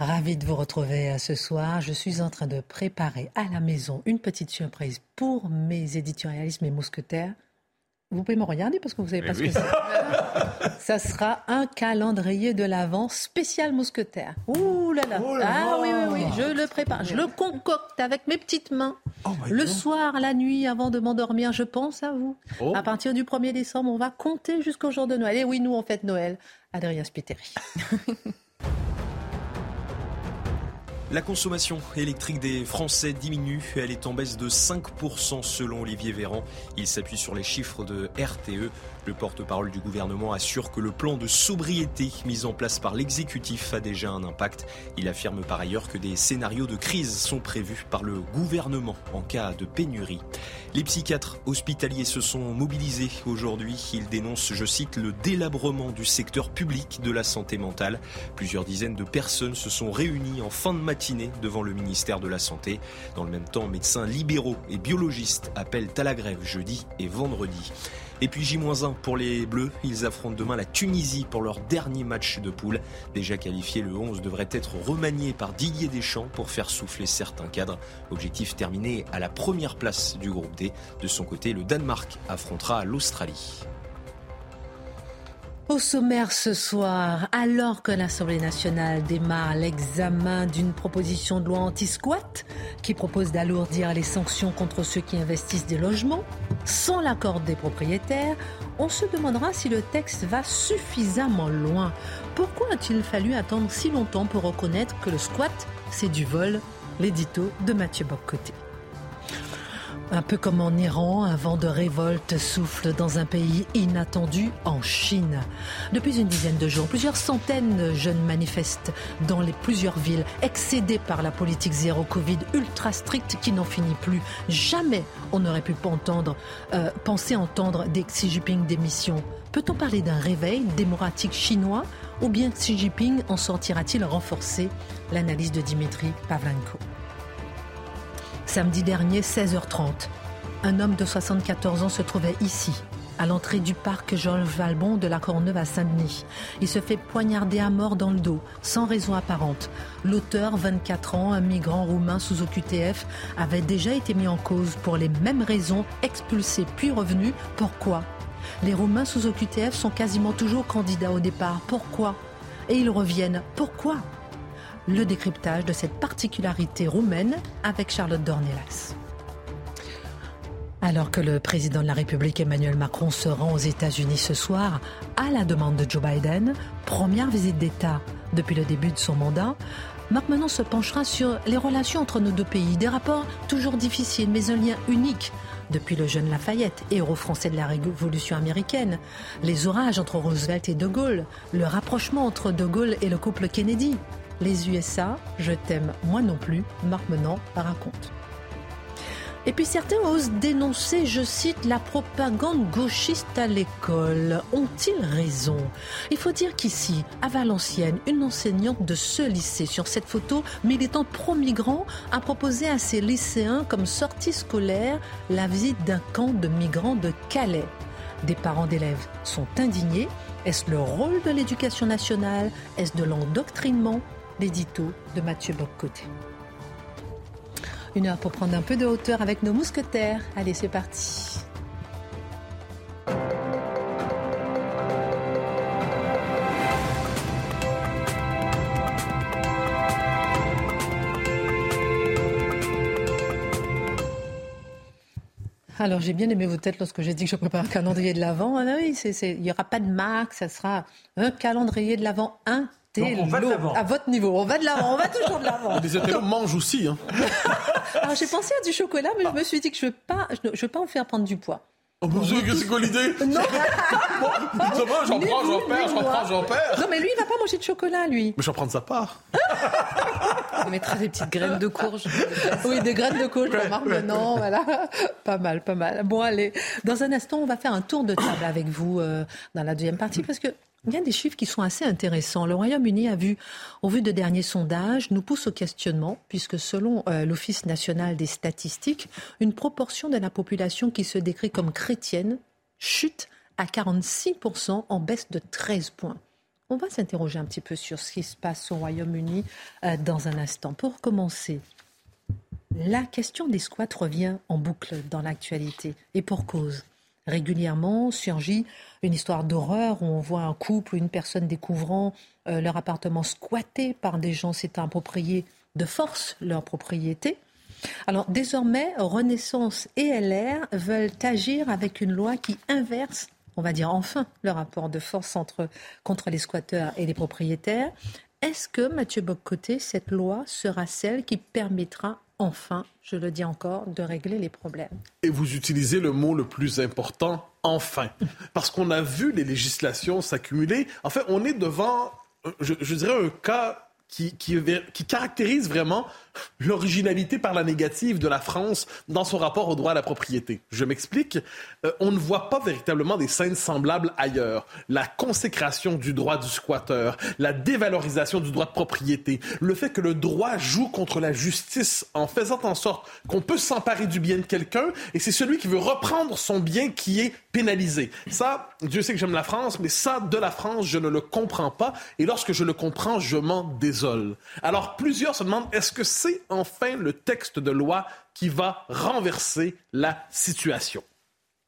Ravi de vous retrouver ce soir. Je suis en train de préparer à la maison une petite surprise pour mes éditorialistes, mes mousquetaires. Vous pouvez me regarder parce que vous savez pas ce que c'est. Ça sera un calendrier de l'Avent spécial mousquetaire. Ouh là là. Oh là ah oui, là. oui, oui, je le prépare. Je le concocte avec mes petites mains. Oh my le God. soir, la nuit, avant de m'endormir, je pense à vous. Oh. À partir du 1er décembre, on va compter jusqu'au jour de Noël. Et oui, nous, on fête Noël. Adrien Spiteri. La consommation électrique des Français diminue. Elle est en baisse de 5% selon Olivier Véran. Il s'appuie sur les chiffres de RTE. Le porte-parole du gouvernement assure que le plan de sobriété mis en place par l'exécutif a déjà un impact. Il affirme par ailleurs que des scénarios de crise sont prévus par le gouvernement en cas de pénurie. Les psychiatres hospitaliers se sont mobilisés aujourd'hui. Ils dénoncent, je cite, le délabrement du secteur public de la santé mentale. Plusieurs dizaines de personnes se sont réunies en fin de matinée devant le ministère de la Santé. Dans le même temps, médecins libéraux et biologistes appellent à la grève jeudi et vendredi. Et puis J-1 pour les Bleus, ils affrontent demain la Tunisie pour leur dernier match de poule. Déjà qualifié, le 11 devrait être remanié par Didier Deschamps pour faire souffler certains cadres. Objectif terminé à la première place du groupe D. De son côté, le Danemark affrontera l'Australie. Au sommaire ce soir, alors que l'Assemblée nationale démarre l'examen d'une proposition de loi anti-squat qui propose d'alourdir les sanctions contre ceux qui investissent des logements sans l'accord des propriétaires, on se demandera si le texte va suffisamment loin. Pourquoi a-t-il fallu attendre si longtemps pour reconnaître que le squat, c'est du vol? L'édito de Mathieu Boccoté. Un peu comme en Iran, un vent de révolte souffle dans un pays inattendu, en Chine. Depuis une dizaine de jours, plusieurs centaines de jeunes manifestent dans les plusieurs villes, excédés par la politique zéro Covid ultra stricte qui n'en finit plus. Jamais on n'aurait pu euh, penser entendre des Xi Jinping démission. Peut-on parler d'un réveil démocratique chinois ou bien Xi Jinping en sortira-t-il renforcé? L'analyse de Dimitri Pavlenko. Samedi dernier, 16h30, un homme de 74 ans se trouvait ici, à l'entrée du parc Georges Valbon de la Courneuve à Saint-Denis. Il se fait poignarder à mort dans le dos, sans raison apparente. L'auteur, 24 ans, un migrant roumain sous OQTF, avait déjà été mis en cause pour les mêmes raisons, expulsé puis revenu. Pourquoi? Les Roumains sous OQTF sont quasiment toujours candidats au départ. Pourquoi? Et ils reviennent. Pourquoi? Le décryptage de cette particularité roumaine avec Charlotte Dornelas. Alors que le président de la République Emmanuel Macron se rend aux États-Unis ce soir à la demande de Joe Biden, première visite d'État depuis le début de son mandat, Marc Menon se penchera sur les relations entre nos deux pays, des rapports toujours difficiles mais un lien unique depuis le jeune Lafayette, héros français de la Révolution américaine, les orages entre Roosevelt et De Gaulle, le rapprochement entre De Gaulle et le couple Kennedy, les USA, je t'aime moi non plus, Marc Menant raconte. Et puis certains osent dénoncer, je cite, la propagande gauchiste à l'école. Ont-ils raison? Il faut dire qu'ici, à Valenciennes, une enseignante de ce lycée, sur cette photo, militante pro-migrants, a proposé à ses lycéens comme sortie scolaire la visite d'un camp de migrants de Calais. Des parents d'élèves sont indignés. Est-ce le rôle de l'éducation nationale? Est-ce de l'endoctrinement? L'édito de Mathieu Boccoté. Une heure pour prendre un peu de hauteur avec nos mousquetaires. Allez, c'est parti. Alors, j'ai bien aimé vos têtes lorsque j'ai dit que je prépare un calendrier de l'Avent. Ah, oui, il n'y aura pas de marque, ça sera un calendrier de l'Avent intello. Donc, on va de l'avant. À votre niveau, on va de l'avant, on va toujours de l'avant. Les intellos mangent aussi. Hein. Alors j'ai pensé à du chocolat, mais je me suis dit que je ne veux, pas- je ne veux pas en faire prendre du poids. Oh mon Dieu, c'est quoi l'idée? Non j'en prends, j'en perds, j'en prends, j'en perds. Non, mais lui, il va pas manger de chocolat, lui. Mais je vais prendre sa part. Il mettra des petites graines de courge. Oui, des graines de courge, Non, voilà. Pas mal, pas mal. Bon, allez. Dans un instant, on va faire un tour de table avec vous euh, dans la deuxième partie parce que il y a des chiffres qui sont assez intéressants. Le Royaume-Uni a vu, au vu de derniers sondages, nous pousse au questionnement, puisque selon euh, l'Office national des statistiques, une proportion de la population qui se décrit comme chrétienne chute à 46% en baisse de 13 points. On va s'interroger un petit peu sur ce qui se passe au Royaume-Uni euh, dans un instant. Pour commencer, la question des squats revient en boucle dans l'actualité, et pour cause régulièrement surgit une histoire d'horreur où on voit un couple ou une personne découvrant euh, leur appartement squatté par des gens s'étant approprié de force leur propriété. Alors désormais, Renaissance et LR veulent agir avec une loi qui inverse, on va dire enfin, le rapport de force entre, contre les squatteurs et les propriétaires. Est-ce que, Mathieu Boccoté, cette loi sera celle qui permettra enfin, je le dis encore, de régler les problèmes. Et vous utilisez le mot le plus important, enfin. Parce qu'on a vu les législations s'accumuler. En fait, on est devant, je, je dirais, un cas qui, qui, qui caractérise vraiment l'originalité par la négative de la France dans son rapport au droit à la propriété. Je m'explique. Euh, on ne voit pas véritablement des scènes semblables ailleurs. La consécration du droit du squatteur, la dévalorisation du droit de propriété, le fait que le droit joue contre la justice en faisant en sorte qu'on peut s'emparer du bien de quelqu'un et c'est celui qui veut reprendre son bien qui est pénalisé. Ça, Dieu sait que j'aime la France, mais ça, de la France, je ne le comprends pas et lorsque je le comprends, je m'en désole. Alors, plusieurs se demandent, est-ce que c'est enfin le texte de loi qui va renverser la situation.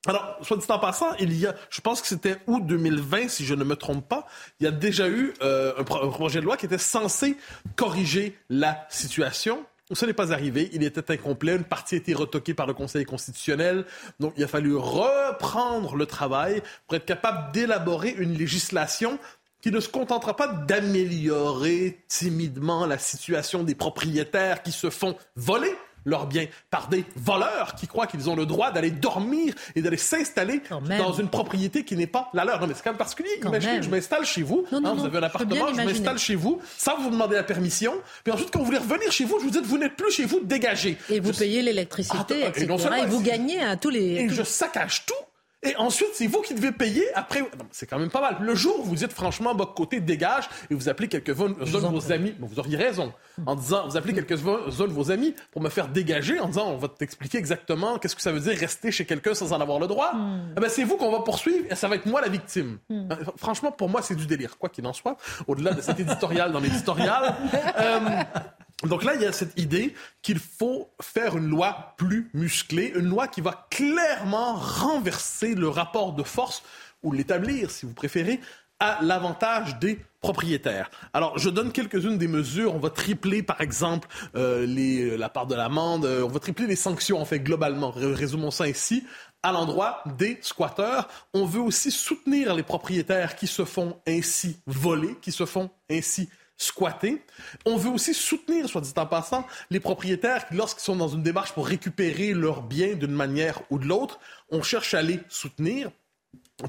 Alors, soit dit en passant, il y a, je pense que c'était août 2020, si je ne me trompe pas, il y a déjà eu euh, un, projet de loi qui était censé corriger la situation. Ce n'est pas arrivé, il était incomplet, une partie a été retoquée par le Conseil constitutionnel, donc il a fallu reprendre le travail pour être capable d'élaborer une législation qui ne se contentera pas d'améliorer timidement la situation des propriétaires qui se font voler leurs biens par des voleurs qui croient qu'ils ont le droit d'aller dormir et d'aller s'installer dans une propriété qui n'est pas la leur. Non, mais c'est quand même particulier. Imaginez que je m'installe chez vous. Hein, vous avez un appartement, je, m'installe chez vous sans vous demander la permission. Puis ensuite, quand vous voulez revenir chez vous, je vous dis vous n'êtes plus chez vous, dégagez. Et vous payez l'électricité, ah, etc. Et, vous gagnez à tous les... Et je saccage tout et ensuite, c'est vous qui devez payer après. C'est quand même pas mal. Le jour où vous dites franchement, votre côté dégage et vous appelez quelques-uns de vos amis, vous auriez raison, en disant, vous appelez quelques-uns de vos amis pour me faire dégager en disant, on va t'expliquer exactement qu'est-ce que ça veut dire rester chez quelqu'un sans en avoir le droit. Hmm. Eh ben, c'est vous qu'on va poursuivre et ça va être moi la victime. Hmm. Euh, franchement, pour moi, c'est du délire, quoi qu'il en soit. Au-delà de cet éditorial dans l'éditorial. euh, donc là, il y a cette idée qu'il faut faire une loi plus musclée, une loi qui va clairement renverser le rapport de force, ou l'établir, si vous préférez, à l'avantage des propriétaires. Alors, je donne quelques-unes des mesures. On va tripler, par exemple, euh, les, la part de l'amende. Euh, on va tripler les sanctions, en fait, globalement. Résumons ça ici. À l'endroit des squatteurs, on veut aussi soutenir les propriétaires qui se font ainsi voler, qui se font ainsi squatter. On veut aussi soutenir, soit dit en passant, les propriétaires qui, lorsqu'ils sont dans une démarche pour récupérer leurs biens d'une manière ou de l'autre, on cherche à les soutenir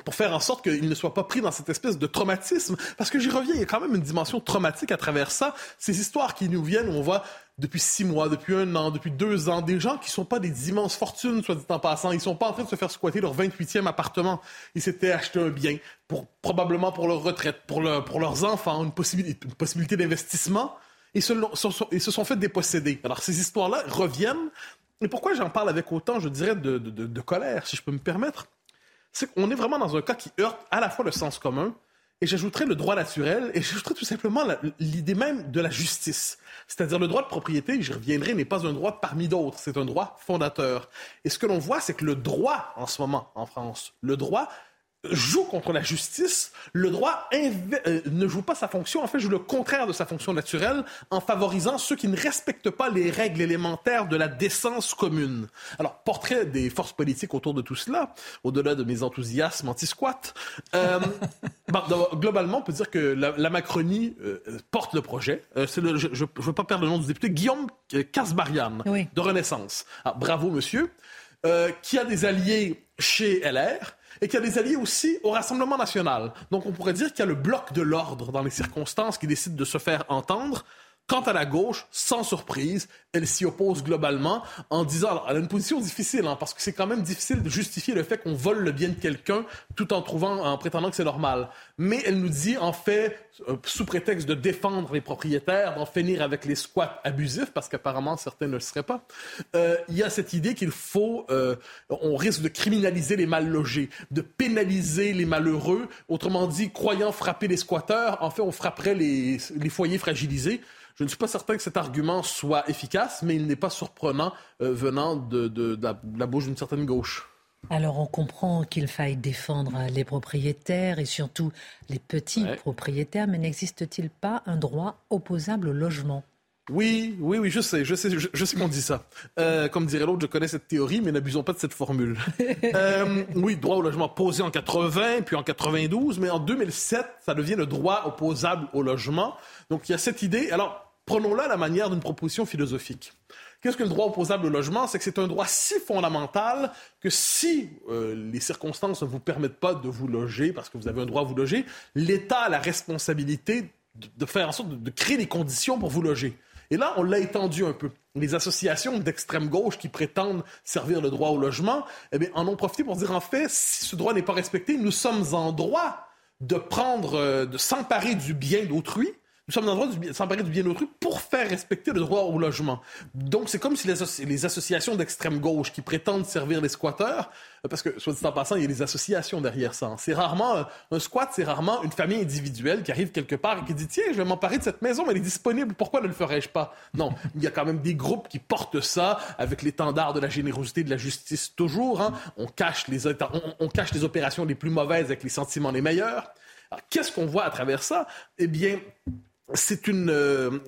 pour faire en sorte qu'ils ne soient pas pris dans cette espèce de traumatisme. Parce que j'y reviens, il y a quand même une dimension traumatique à travers ça. Ces histoires qui nous viennent, on voit depuis six mois, depuis un an, depuis deux ans, des gens qui ne sont pas des immenses fortunes, soit dit en passant. Ils ne sont pas en train de se faire squatter leur 28e appartement. Ils s'étaient acheté un bien, probablement pour leur retraite, pour, leurs enfants, une possibilité, d'investissement. Ils se, sont fait déposséder. Alors, ces histoires-là reviennent. Et pourquoi j'en parle avec autant, je dirais, de, de colère, si je peux me permettre? C'est qu'on est vraiment dans un cas qui heurte à la fois le sens commun, et j'ajouterais le droit naturel et j'ajouterais tout simplement l'idée même de la justice. C'est-à-dire le droit de propriété, j'y reviendrai, n'est pas un droit parmi d'autres, c'est un droit fondateur. Et ce que l'on voit, c'est que le droit en ce moment en France, le droit joue contre la justice, le droit euh, ne joue pas sa fonction, en fait, joue le contraire de sa fonction naturelle en favorisant ceux qui ne respectent pas les règles élémentaires de la décence commune. Alors, portrait des forces politiques autour de tout cela, au-delà de mes enthousiasmes anti-squat, euh, globalement, on peut dire que la, Macronie euh, porte le projet. je ne veux pas perdre le nom du député, Guillaume Casbarian, de Renaissance. bravo, monsieur. qui a des alliés chez LR et qu'il y a des alliés aussi au Rassemblement national. Donc on pourrait dire qu'il y a le bloc de l'ordre dans les circonstances qui décide de se faire entendre. Quant à la gauche, sans surprise, elle s'y oppose globalement en disant, alors, elle a une position difficile, hein, parce que c'est quand même difficile de justifier le fait qu'on vole le bien de quelqu'un tout en trouvant, en prétendant que c'est normal. Mais elle nous dit, en fait, euh, sous prétexte de défendre les propriétaires, d'en finir avec les squats abusifs, parce qu'apparemment certains ne le seraient pas, euh, il y a cette idée qu'il faut, euh, on risque de criminaliser les mal logés, de pénaliser les malheureux. Autrement dit, croyant frapper les squatteurs, en fait, on frapperait les, les foyers fragilisés. Je ne suis pas certain que cet argument soit efficace, mais il n'est pas surprenant euh, venant de, la, bouche d'une certaine gauche. Alors on comprend qu'il faille défendre les propriétaires et surtout les petits propriétaires, mais n'existe-t-il pas un droit opposable au logement? Oui, oui, oui, je sais, je sais, je, sais qu'on dit ça. Euh, comme dirait l'autre, je connais cette théorie, mais n'abusons pas de cette formule. Euh, oui, droit au logement posé en 80, puis en 92, mais en 2007, ça devient le droit opposable au logement. Donc il y a cette idée. Alors, Prenons-la à la manière d'une proposition philosophique. Qu'est-ce qu'un droit opposable au logement? C'est que c'est un droit si fondamental que si euh, les circonstances ne vous permettent pas de vous loger parce que vous avez un droit à vous loger, l'État a la responsabilité de, faire en sorte de, créer les conditions pour vous loger. Et là, on l'a étendu un peu. Les associations d'extrême gauche qui prétendent servir le droit au logement, eh bien, en ont profité pour dire en fait, si ce droit n'est pas respecté, nous sommes en droit de prendre, euh, de s'emparer du bien d'autrui nous sommes le droit de s'emparer du bien d'autrui pour faire respecter le droit au logement. Donc, c'est comme si les, associations d'extrême gauche qui prétendent servir les squatteurs, euh, parce que, soit dit en passant, il y a des associations derrière ça. Hein. C'est rarement, euh, un squat, c'est rarement une famille individuelle qui arrive quelque part et qui dit, tiens, je vais m'emparer de cette maison, mais elle est disponible, pourquoi ne le ferais-je pas? Non. Il y a quand même des groupes qui portent ça avec l'étendard de la générosité, de la justice toujours. Hein. On, cache les, on cache les opérations les plus mauvaises avec les sentiments les meilleurs. Alors, qu'est-ce qu'on voit à travers ça? Eh bien, c'est une, euh,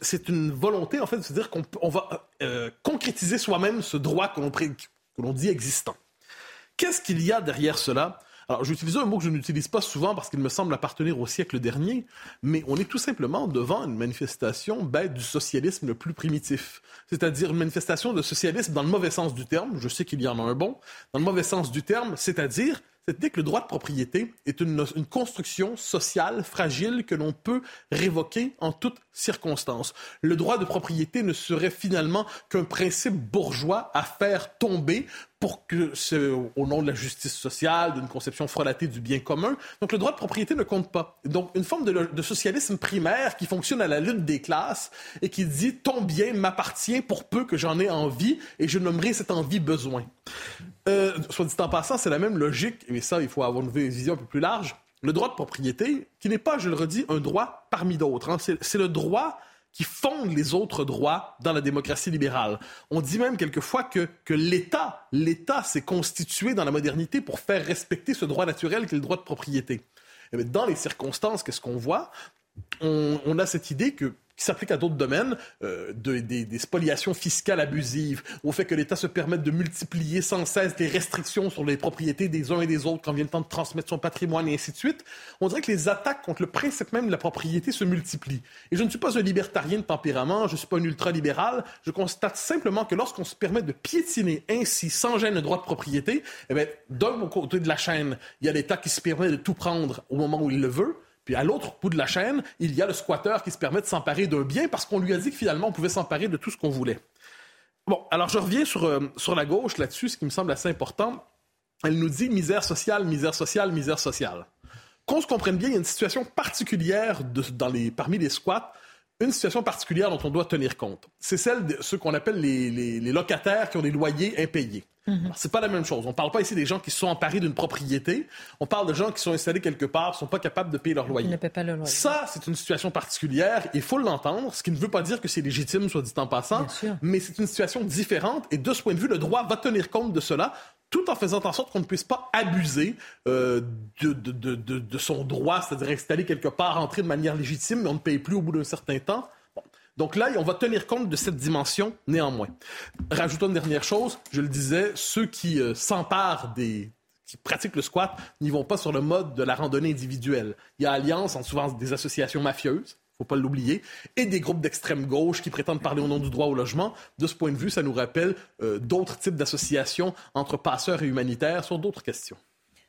c'est une volonté, en fait, de se dire qu'on on va euh, concrétiser soi-même ce droit que l'on, que l'on dit existant. Qu'est-ce qu'il y a derrière cela? Alors, j'utilise un mot que je n'utilise pas souvent parce qu'il me semble appartenir au siècle dernier, mais on est tout simplement devant une manifestation bête du socialisme le plus primitif. C'est-à-dire une manifestation de socialisme dans le mauvais sens du terme. Je sais qu'il y en a un bon. Dans le mauvais sens du terme, c'est-à-dire c'est que le droit de propriété est une, construction sociale fragile que l'on peut révoquer en toutes circonstances. Le droit de propriété ne serait finalement qu'un principe bourgeois à faire tomber pour que, au nom de la justice sociale, d'une conception frelatée du bien commun. Donc, le droit de propriété ne compte pas. Donc, une forme de, socialisme primaire qui fonctionne à la lutte des classes et qui dit ton bien m'appartient pour peu que j'en ai envie et je nommerai cette envie besoin. Euh, soit dit en passant, c'est la même logique, mais ça, il faut avoir une vision un peu plus large. Le droit de propriété, qui n'est pas, je le redis, un droit parmi d'autres. Hein. C'est le droit qui fondent les autres droits dans la démocratie libérale. On dit même quelquefois que, que l'État, l'État s'est constitué dans la modernité pour faire respecter ce droit naturel qui est le droit de propriété. Et dans les circonstances, qu'est-ce qu'on voit? on, a cette idée que qui s'applique à d'autres domaines, euh, des, spoliations fiscales abusives, au fait que l'État se permette de multiplier sans cesse des restrictions sur les propriétés des uns et des autres quand vient le temps de transmettre son patrimoine et ainsi de suite, on dirait que les attaques contre le principe même de la propriété se multiplient. Et je ne suis pas un libertarien de tempérament, je ne suis pas un ultralibéral, je constate simplement que lorsqu'on se permet de piétiner ainsi, sans gêne, le droit de propriété, eh d'un côté de la chaîne, il y a l'État qui se permet de tout prendre au moment où il le veut, puis à l'autre bout de la chaîne, il y a le squatteur qui se permet de s'emparer d'un bien parce qu'on lui a dit que finalement on pouvait s'emparer de tout ce qu'on voulait. Bon, alors je reviens sur, euh, sur la gauche là-dessus, ce qui me semble assez important. Elle nous dit misère sociale, misère sociale, misère sociale. Qu'on se comprenne bien, il y a une situation particulière dans les, parmi les squats une situation particulière dont on doit tenir compte. C'est celle de ceux qu'on appelle les, locataires qui ont des loyers impayés. Mhm. C'est pas la même chose. On parle pas ici des gens qui sont emparés d'une propriété. On parle de gens qui sont installés quelque part, sont pas capables de payer leur loyer. Ils ne paient pas loyer. Ça, c'est une situation particulière. Il faut l'entendre. Ce qui ne veut pas dire que c'est légitime, soit dit en passant. Mais c'est une situation différente. Et de ce point de vue, le droit va tenir compte de cela tout en faisant en sorte qu'on ne puisse pas abuser euh, de, de, de, de, son droit, c'est-à-dire installer quelque part, entrer de manière légitime, mais on ne paye plus au bout d'un certain temps. Donc là, on va tenir compte de cette dimension néanmoins. Rajoutons une dernière chose, je le disais, ceux qui euh, s'emparent des qui pratiquent le squat n'y vont pas sur le mode de la randonnée individuelle. Il y a alliance entre souvent des associations mafieuses faut pas l'oublier, et des groupes d'extrême gauche qui prétendent parler au nom du droit au logement. De ce point de vue, ça nous rappelle euh, d'autres types d'associations entre passeurs et humanitaires sur d'autres questions.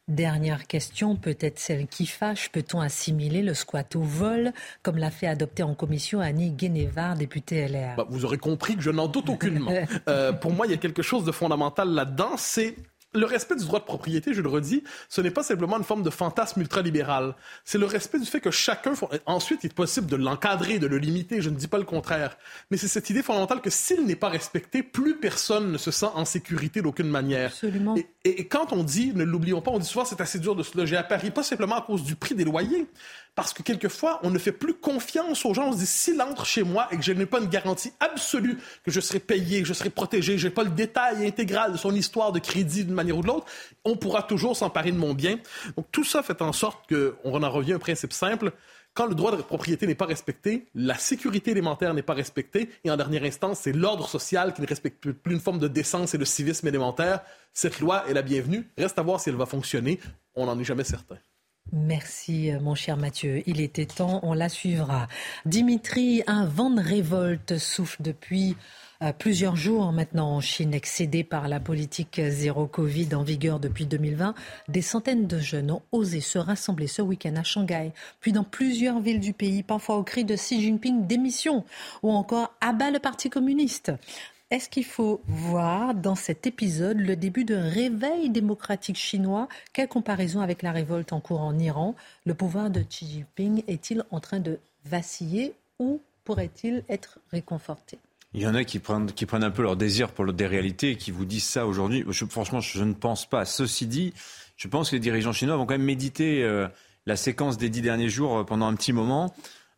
Dernière question, peut-être celle qui fâche. Peut-on assimiler le squat au vol, comme l'a fait adopter en commission Annie Guénévar, députée LR bah, Vous aurez compris que je n'en doute aucunement. euh, pour moi, il y a quelque chose de fondamental là-dedans. C'est le respect du droit de propriété, je le redis, ce n'est pas simplement une forme de fantasme ultralibéral. C'est le respect du fait que chacun. Ensuite, il est possible de l'encadrer, de le limiter, je ne dis pas le contraire. Mais c'est cette idée fondamentale que s'il n'est pas respecté, plus personne ne se sent en sécurité d'aucune manière. Absolument. Et, et, quand on dit, ne l'oublions pas, on dit souvent c'est assez dur de se loger à Paris, pas simplement à cause du prix des loyers, parce que quelquefois, on ne fait plus confiance aux gens. On se dit, s'il entre chez moi et que je n'ai pas une garantie absolue que je serai payé, que je serai protégé, je n'ai pas le détail intégral de son histoire de crédit d'une manière ou de l'autre, on pourra toujours s'emparer de mon bien. Donc tout ça fait en sorte qu'on en revient à un principe simple. Quand le droit de propriété n'est pas respecté, la sécurité élémentaire n'est pas respectée, et en dernière instance, c'est l'ordre social qui ne respecte plus une forme de décence et de civisme élémentaire. Cette loi est la bienvenue. Reste à voir si elle va fonctionner. On n'en est jamais certain. Merci, euh, mon cher Mathieu. Il était temps, on la suivra. Dimitri, un vent de révolte souffle depuis plusieurs jours maintenant en Chine, excédé par la politique zéro Covid en vigueur depuis 2020. Des centaines de jeunes ont osé se rassembler ce week-end à Shanghai, puis dans plusieurs villes du pays, parfois au cri de Xi Jinping démission ou encore abat le Parti communiste. Est-ce qu'il faut voir dans cet épisode le début de réveil démocratique chinois? Quelle comparaison avec la révolte en cours en Iran? Le pouvoir de Xi Jinping est-il en train de vaciller ou pourrait-il être réconforté? Il y en a qui prennent, qui prennent un peu leur désir pour des réalités et qui vous disent ça aujourd'hui. franchement, je ne pense pas. Ceci dit, je pense que les dirigeants chinois vont quand même méditer euh, la séquence des dix derniers jours euh, pendant un petit moment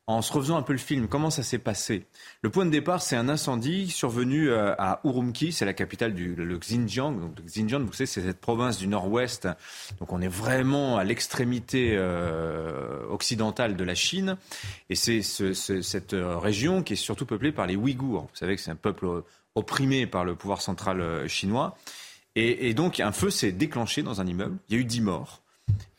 en se refaisant un peu le film, comment ça s'est passé? Le point de départ, c'est un incendie survenu euh, à Urumqi, c'est la capitale du Xinjiang. Le Xinjiang, vous savez, c'est cette province du nord-ouest. Donc on est vraiment à l'extrémité euh, occidentale de la Chine. Et c'est ce, cette euh, région qui est surtout peuplée par les Ouïghours. Vous savez que c'est un peuple opprimé par le pouvoir central chinois. Et, et donc un feu s'est déclenché dans un immeuble. Il y a eu dix morts.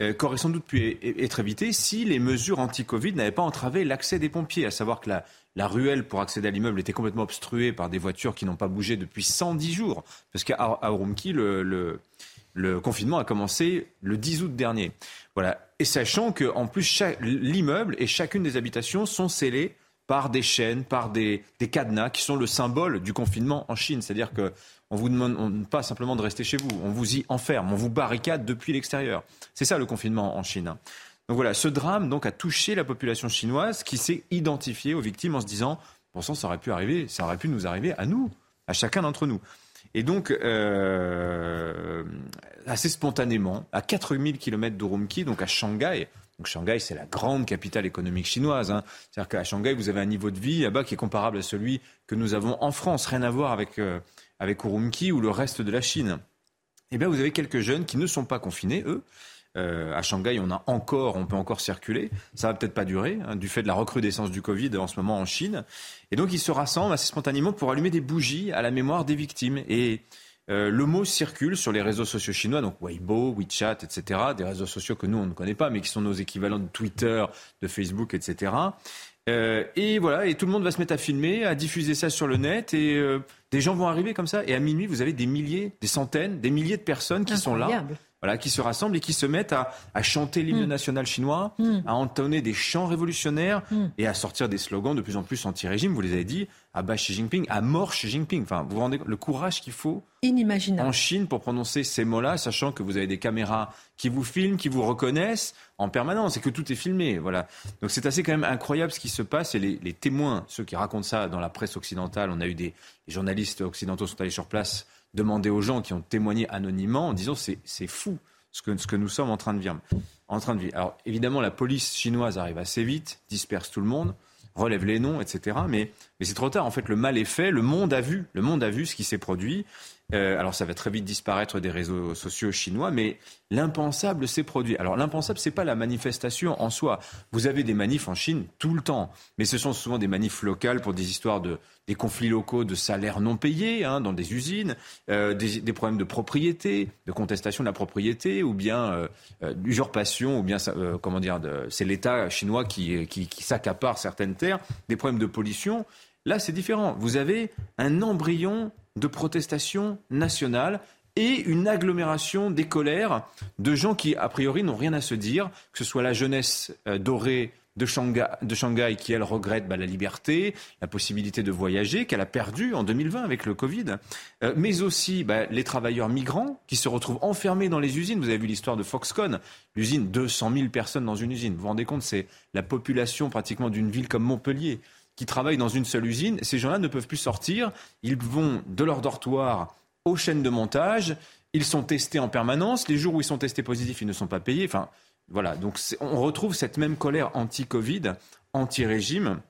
Euh, qu'aurait sans doute pu être évité si les mesures anti-Covid n'avaient pas entravé l'accès des pompiers, à savoir que la, ruelle pour accéder à l'immeuble était complètement obstruée par des voitures qui n'ont pas bougé depuis 110 jours, parce qu'à Urumqi, le, le, confinement a commencé le 10 août dernier. Voilà. Et sachant qu'en plus, l'immeuble et chacune des habitations sont scellées par des chaînes, par des, des, cadenas qui sont le symbole du confinement en Chine. C'est-à-dire que on vous demande pas simplement de rester chez vous, on vous y enferme, on vous barricade depuis l'extérieur. C'est ça le confinement en Chine. Donc voilà, ce drame donc a touché la population chinoise qui s'est identifiée aux victimes en se disant bon sang, ça aurait pu arriver, ça aurait pu nous arriver à nous, à chacun d'entre nous. Et donc, euh, assez spontanément, à 4000 km d'Urumqi, donc à Shanghai, donc Shanghai, c'est la grande capitale économique chinoise. Hein. C'est-à-dire qu'à Shanghai, vous avez un niveau de vie là-bas qui est comparable à celui que nous avons en France, rien à voir avec, euh, avec Urumqi ou le reste de la Chine, eh bien, vous avez quelques jeunes qui ne sont pas confinés, eux. Euh, à Shanghai, on a encore, on peut encore circuler. Ça va peut-être pas durer, hein, du fait de la recrudescence du Covid en ce moment en Chine. Et donc, ils se rassemblent assez spontanément pour allumer des bougies à la mémoire des victimes. Et euh, le mot circule sur les réseaux sociaux chinois, donc Weibo, WeChat, etc., des réseaux sociaux que nous, on ne connaît pas, mais qui sont nos équivalents de Twitter, de Facebook, etc. Euh, et voilà, et tout le monde va se mettre à filmer, à diffuser ça sur le net, et euh, des gens vont arriver comme ça. Et à minuit, vous avez des milliers, des centaines, des milliers de personnes qui sont là voilà, qui se rassemblent et qui se mettent à, à chanter l'hymne mm. national chinois, mm. à entonner des chants révolutionnaires mm. et à sortir des slogans de plus en plus anti-régime. Vous les avez dit, à bas Xi Jinping, à mort Xi Jinping. Enfin, vous vous rendez le courage qu'il faut Inimaginable. en Chine pour prononcer ces mots-là, sachant que vous avez des caméras qui vous filment, qui vous reconnaissent en permanence et que tout est filmé. Voilà. Donc c'est assez quand même incroyable ce qui se passe et les, les témoins, ceux qui racontent ça dans la presse occidentale, on a eu des les journalistes occidentaux sont allés sur place demander aux gens qui ont témoigné anonymement en disant c'est, c'est fou ce que, ce que nous sommes en train de vivre. En train de vivre. Alors évidemment, la police chinoise arrive assez vite, disperse tout le monde, relève les noms, etc. Mais, mais c'est trop tard. En fait, le mal est fait. Le monde a vu. Le monde a vu ce qui s'est produit. Euh, alors ça va très vite disparaître des réseaux sociaux chinois, mais l'impensable s'est produit. Alors l'impensable, c'est pas la manifestation en soi. Vous avez des manifs en Chine tout le temps, mais ce sont souvent des manifs locales pour des histoires de des conflits locaux de salaires non payés hein, dans des usines, euh, des, problèmes de propriété, de contestation de la propriété, ou bien euh, d'usurpation, ou bien comment dire, c'est l'État chinois qui, qui, qui s'accapare certaines terres, des problèmes de pollution. Là, c'est différent. Vous avez un embryon de protestation nationale et une agglomération des colères de gens qui, a priori, n'ont rien à se dire, que ce soit la jeunesse euh, dorée de Shanghai, qui, elle, regrette bah, la liberté, la possibilité de voyager, qu'elle a perdue en 2020 avec le Covid, euh, mais aussi bah, les travailleurs migrants qui se retrouvent enfermés dans les usines. Vous avez vu l'histoire de Foxconn, l'usine, 200 000 personnes dans une usine. Vous vous rendez compte, c'est la population pratiquement d'une ville comme Montpellier travaillent dans une seule usine. Ces gens-là ne peuvent plus sortir. Ils vont de leur dortoir aux chaînes de montage. Ils sont testés en permanence. Les jours où ils sont testés positifs, ils ne sont pas payés. Enfin, voilà. Donc, on retrouve cette même colère anti-Covid, anti-régime.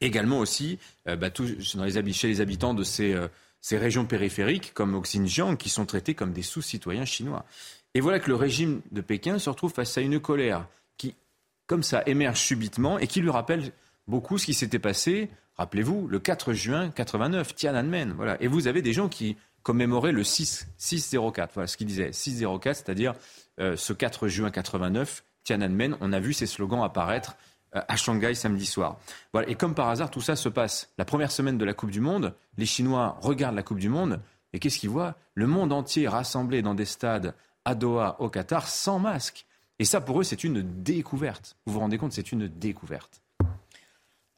Également aussi, euh, bah, dans les, chez les habitants de ces, euh, ces régions périphériques, comme au Xinjiang, qui sont traités comme des sous-citoyens chinois. Et voilà que le régime de Pékin se retrouve face à une colère qui, comme ça, émerge subitement et qui lui rappelle beaucoup ce qui s'était passé, rappelez-vous, le 4 juin 89, Tiananmen. Voilà. Et vous avez des gens qui commémoraient le 6, 604, voilà ce qu'il disait, 604, c'est-à-dire euh, ce 4 juin 89, Tiananmen. On a vu ces slogans apparaître euh, à Shanghai samedi soir. Voilà. Et comme par hasard, tout ça se passe la première semaine de la Coupe du Monde. Les Chinois regardent la Coupe du Monde et qu'est-ce qu'ils voient? Le monde entier rassemblé dans des stades à Doha, au Qatar, sans masque. Et ça, pour eux, c'est une découverte. Vous vous rendez compte, c'est une découverte.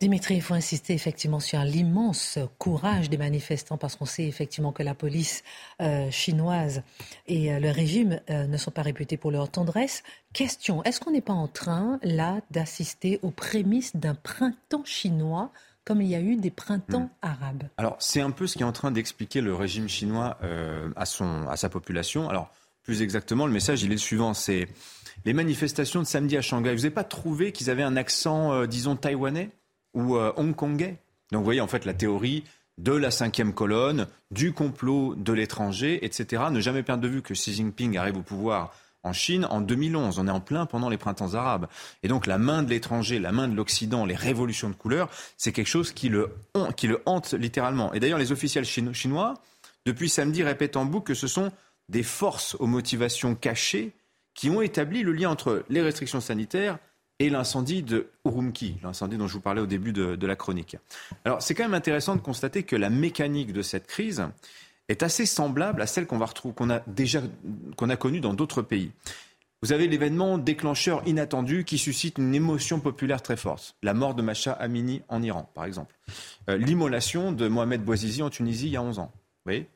Dimitri, il faut insister effectivement sur l'immense courage des manifestants parce qu'on sait effectivement que la police euh, chinoise et euh, le régime euh, ne sont pas réputés pour leur tendresse. Question, est-ce qu'on n'est pas en train là d'assister aux prémices d'un printemps chinois comme il y a eu des printemps hmm. arabes? Alors c'est un peu ce qui est en train d'expliquer le régime chinois à, son, à sa population. Alors plus exactement, le message il est le suivant, c'est les manifestations de samedi à Shanghai. Vous n'avez pas trouvé qu'ils avaient un accent, disons, taïwanais? Ou euh, hongkongais. Donc vous voyez en fait la théorie de la cinquième colonne, du complot de l'étranger, etc. Ne jamais perdre de vue que Xi Jinping arrive au pouvoir en Chine en 2011. On est en plein pendant les printemps arabes. Et donc la main de l'étranger, la main de l'Occident, les révolutions de couleur, c'est quelque chose qui le, qui le hante littéralement. Et d'ailleurs les officiels chinois, depuis samedi, répètent en boucle que ce sont des forces aux motivations cachées qui ont établi le lien entre les restrictions sanitaires et l'incendie de Urumqi, l'incendie dont je vous parlais au début de, la chronique. Alors c'est quand même intéressant de constater que la mécanique de cette crise est assez semblable à celle qu'on va retrouver, qu'on a déjà qu'on a connue dans d'autres pays. Vous avez l'événement déclencheur inattendu qui suscite une émotion populaire très forte. La mort de Macha Amini en Iran, par exemple. Euh, l'immolation de Mohamed Bouazizi en Tunisie il y a 11 ans. Vous voyez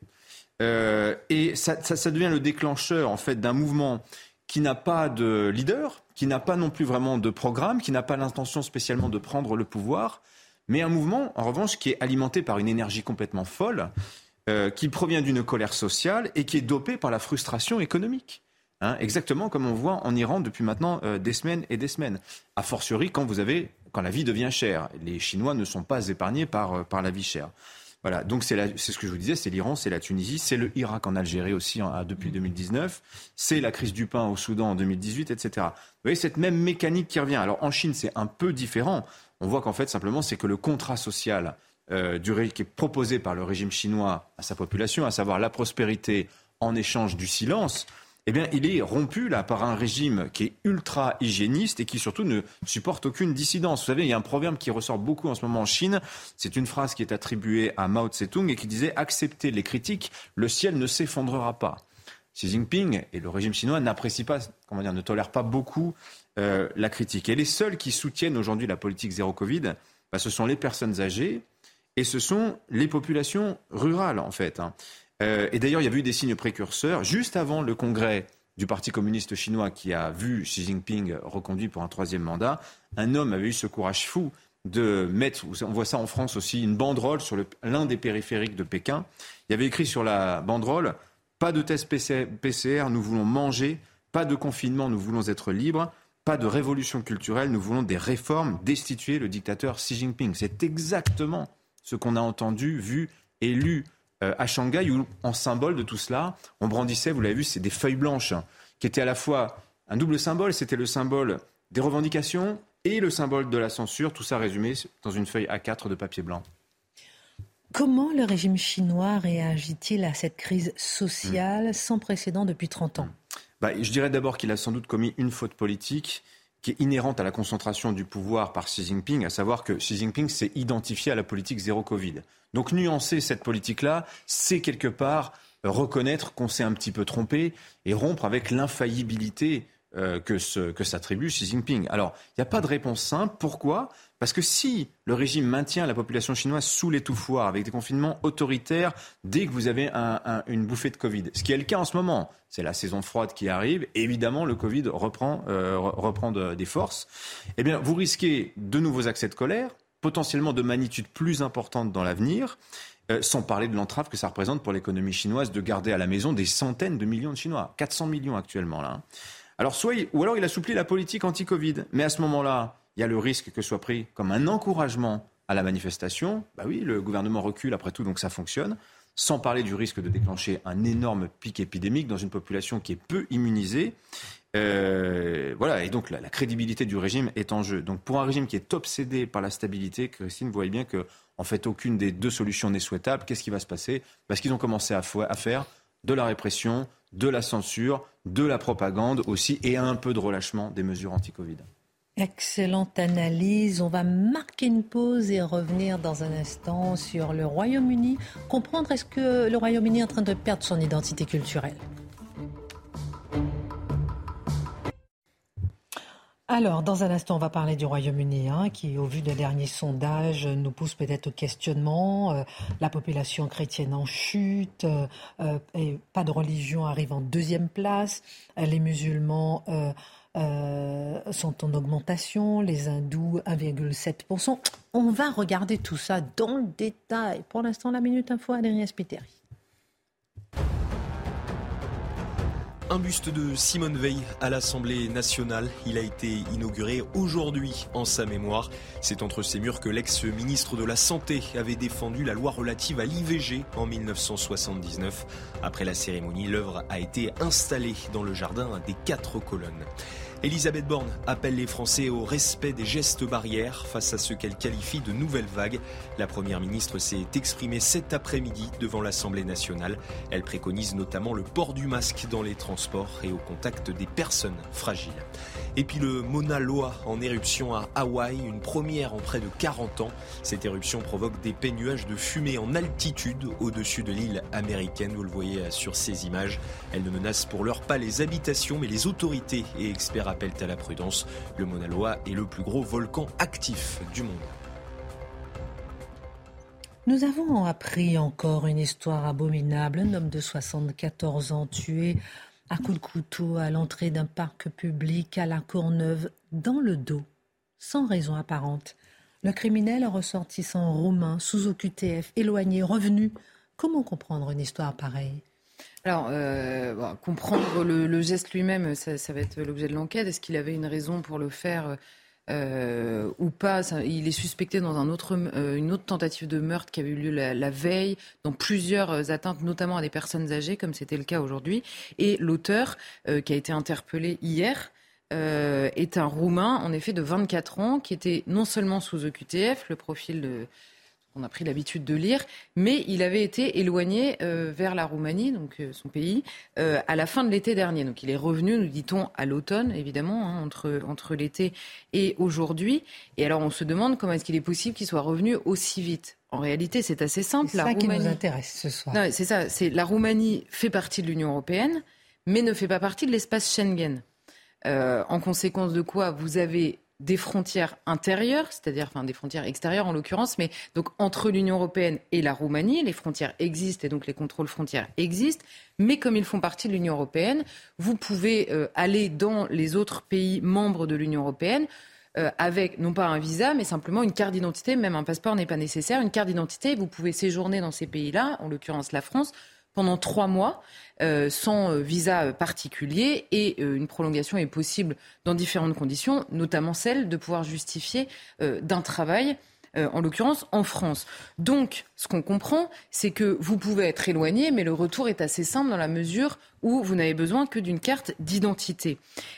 euh, et ça, ça, devient le déclencheur en fait d'un mouvement qui n'a pas de leader, qui n'a pas non plus vraiment de programme, qui n'a pas l'intention spécialement de prendre le pouvoir, mais un mouvement, en revanche, qui est alimenté par une énergie complètement folle, euh, qui provient d'une colère sociale et qui est dopé par la frustration économique. Hein, exactement comme on voit en Iran depuis maintenant euh, des semaines et des semaines. A fortiori quand vous avez, quand la vie devient chère. Les Chinois ne sont pas épargnés par, euh, par la vie chère. Voilà, donc c'est ce que je vous disais, c'est l'Iran, c'est la Tunisie, c'est le Irak en Algérie aussi hein, depuis 2019, c'est la crise du pain au Soudan en 2018, etc. Vous voyez cette même mécanique qui revient. Alors en Chine, c'est un peu différent. On voit qu'en fait, simplement, c'est que le contrat social euh, du, qui est proposé par le régime chinois à sa population, à savoir la prospérité en échange du silence, eh bien, il est rompu là par un régime qui est ultra hygiéniste et qui surtout ne supporte aucune dissidence. Vous savez, il y a un proverbe qui ressort beaucoup en ce moment en Chine. C'est une phrase qui est attribuée à Mao Tse-tung et qui disait acceptez les critiques, le ciel ne s'effondrera pas. Xi Jinping et le régime chinois n'apprécient pas, comment dire, ne tolèrent pas beaucoup euh, la critique. Et les seuls qui soutiennent aujourd'hui la politique zéro Covid, bah, ce sont les personnes âgées et ce sont les populations rurales en fait. Hein. Euh, et d'ailleurs, il y a eu des signes précurseurs. Juste avant le congrès du Parti communiste chinois qui a vu Xi Jinping reconduit pour un troisième mandat, un homme avait eu ce courage fou de mettre, on voit ça en France aussi, une banderole sur l'un des périphériques de Pékin. Il y avait écrit sur la banderole Pas de test PCR, nous voulons manger. Pas de confinement, nous voulons être libres. Pas de révolution culturelle, nous voulons des réformes, destituer le dictateur Xi Jinping. C'est exactement ce qu'on a entendu, vu et lu à Shanghai, où en symbole de tout cela, on brandissait, vous l'avez vu, c'est des feuilles blanches, qui étaient à la fois un double symbole, c'était le symbole des revendications et le symbole de la censure, tout ça résumé dans une feuille A4 de papier blanc. Comment le régime chinois réagit-il à cette crise sociale sans précédent depuis 30 ans? Bah, Je dirais d'abord qu'il a sans doute commis une faute politique qui est inhérente à la concentration du pouvoir par Xi Jinping, à savoir que Xi Jinping s'est identifié à la politique zéro Covid. Donc nuancer cette politique-là, c'est quelque part reconnaître qu'on s'est un petit peu trompé et rompre avec l'infaillibilité euh, que, que s'attribue Xi Jinping. Alors, il n'y a pas de réponse simple. Pourquoi? Parce que si le régime maintient la population chinoise sous l'étouffoir, avec des confinements autoritaires, dès que vous avez une bouffée de Covid, ce qui est le cas en ce moment, c'est la saison froide qui arrive, évidemment, le Covid reprend, euh, des forces, eh bien, vous risquez de nouveaux accès de colère, potentiellement de magnitude plus importante dans l'avenir, euh, sans parler de l'entrave que ça représente pour l'économie chinoise de garder à la maison des centaines de millions de Chinois, 400 millions actuellement là. Hein. Alors, soit ou alors il assouplit la politique anti-Covid. Mais à ce moment-là, il y a le risque que soit pris comme un encouragement à la manifestation. Bah oui, le gouvernement recule après tout, donc ça fonctionne. Sans parler du risque de déclencher un énorme pic épidémique dans une population qui est peu immunisée. Euh, voilà, et donc la, crédibilité du régime est en jeu. Donc pour un régime qui est obsédé par la stabilité, Christine, vous voyez bien que en fait aucune des deux solutions n'est souhaitable. Qu'est-ce qui va se passer? Parce qu'ils ont commencé à faire de la répression, de la censure, de la propagande aussi et un peu de relâchement des mesures anti-Covid. Excellente analyse. On va marquer une pause et revenir dans un instant sur le Royaume-Uni. Comprendre est-ce que le Royaume-Uni est en train de perdre son identité culturelle? Alors, dans un instant, on va parler du Royaume-Uni, hein, qui, au vu des derniers sondages, nous pousse peut-être au questionnement. Euh, la population chrétienne en chute, euh, euh, et pas de religion arrive en deuxième place. les musulmans sont en augmentation, les hindous 1,7%. On va regarder tout ça dans le détail. Pour l'instant, la Minute Info, Adrien Spiteri. Un buste de Simone Veil à l'Assemblée nationale. Il a été inauguré aujourd'hui en sa mémoire. C'est entre ces murs que l'ex-ministre de la Santé avait défendu la loi relative à l'IVG en 1979. Après la cérémonie, l'œuvre a été installée dans le jardin des quatre colonnes. Elisabeth Borne appelle les Français au respect des gestes barrières face à ce qu'elle qualifie de nouvelle vague. La Première ministre s'est exprimée cet après-midi devant l'Assemblée nationale. Elle préconise notamment le port du masque dans les transports et au contact des personnes fragiles. Et puis le Mauna Loa en éruption à Hawaï, une première en près de 40 ans. Cette éruption provoque des nuages de fumée en altitude au-dessus de l'île américaine. Vous le voyez sur ces images. Elle ne menace pour l'heure pas les habitations, mais les autorités et experts appellent à la prudence. Le Mauna Loa est le plus gros volcan actif du monde. Nous avons appris encore une histoire abominable. Un homme de 74 ans tué à coups de couteau à l'entrée d'un parc public à la Courneuve, dans le dos, sans raison apparente. Le criminel ressortissant roumain, sous OQTF, éloigné, revenu. Comment comprendre une histoire pareille? Alors, euh, comprendre le, geste lui-même, ça, va être l'objet de l'enquête. Est-ce qu'il avait une raison pour le faire? Euh, ou pas. il est suspecté dans un autre, euh, une autre tentative de meurtre qui avait eu lieu la, veille, dans plusieurs atteintes, notamment à des personnes âgées, comme c'était le cas aujourd'hui. Et l'auteur, euh, qui a été interpellé hier, est un Roumain, en effet, de 24 ans, qui était non seulement sous EQTF, le profil de on a pris l'habitude de lire, mais il avait été éloigné euh, vers la Roumanie, donc euh, son pays, euh, à la fin de l'été dernier. Donc il est revenu, nous dit-on, à l'automne, évidemment, hein, entre, entre l'été et aujourd'hui. Et alors on se demande comment est-ce qu'il est possible qu'il soit revenu aussi vite. En réalité, c'est assez simple. C'est ça qui nous intéresse ce soir. C'est ça. C'est la Roumanie fait partie de l'Union européenne, mais ne fait pas partie de l'espace Schengen. en conséquence de quoi, vous avez des frontières intérieures, c'est-à-dire enfin des frontières extérieures en l'occurrence, mais donc entre l'Union européenne et la Roumanie, les frontières existent et donc les contrôles frontières existent, mais comme ils font partie de l'Union européenne, vous pouvez euh, aller dans les autres pays membres de l'Union européenne euh, avec non pas un visa, mais simplement une carte d'identité, même un passeport n'est pas nécessaire, une carte d'identité, vous pouvez séjourner dans ces pays-là, en l'occurrence la France, pendant trois mois euh, sans euh, visa particulier et euh, une prolongation est possible dans différentes conditions, notamment celle de pouvoir justifier d'un travail euh, en l'occurrence en France. Donc, ce qu'on comprend, c'est que vous pouvez être éloigné, mais le retour est assez simple dans la mesure où vous n'avez besoin que d'une carte d'identité.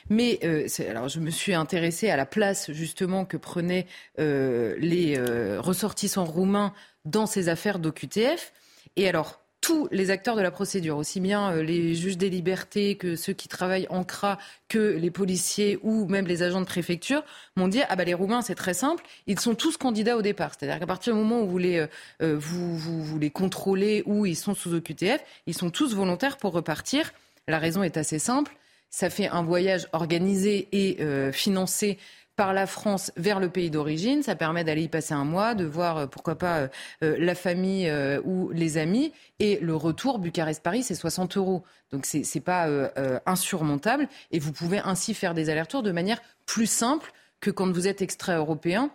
Mais euh, alors, je me suis intéressée à la place justement que prenaient euh, les ressortissants roumains dans ces affaires d'OQTF. Et alors, tous les acteurs de la procédure, aussi bien euh, les juges des libertés que ceux qui travaillent en CRA, que les policiers ou même les agents de préfecture, m'ont dit ah bah les Roumains c'est très simple, ils sont tous candidats au départ. C'est-à-dire qu'à partir du moment où vous les, euh, euh, vous, vous, les contrôlez ou ils sont sous OQTF, ils sont tous volontaires pour repartir. La raison est assez simple. Ça fait un voyage organisé et financé par la France vers le pays d'origine. Ça permet d'aller y passer un mois, de voir euh, pourquoi pas euh, euh, la famille ou les amis. Et le retour Bucarest-Paris, c'est 60 euros. Donc c'est n'est pas insurmontable. Et vous pouvez ainsi faire des allers-retours de manière plus simple que quand vous êtes extra-européen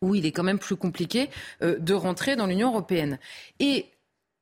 où il est quand même plus compliqué de rentrer dans l'Union européenne.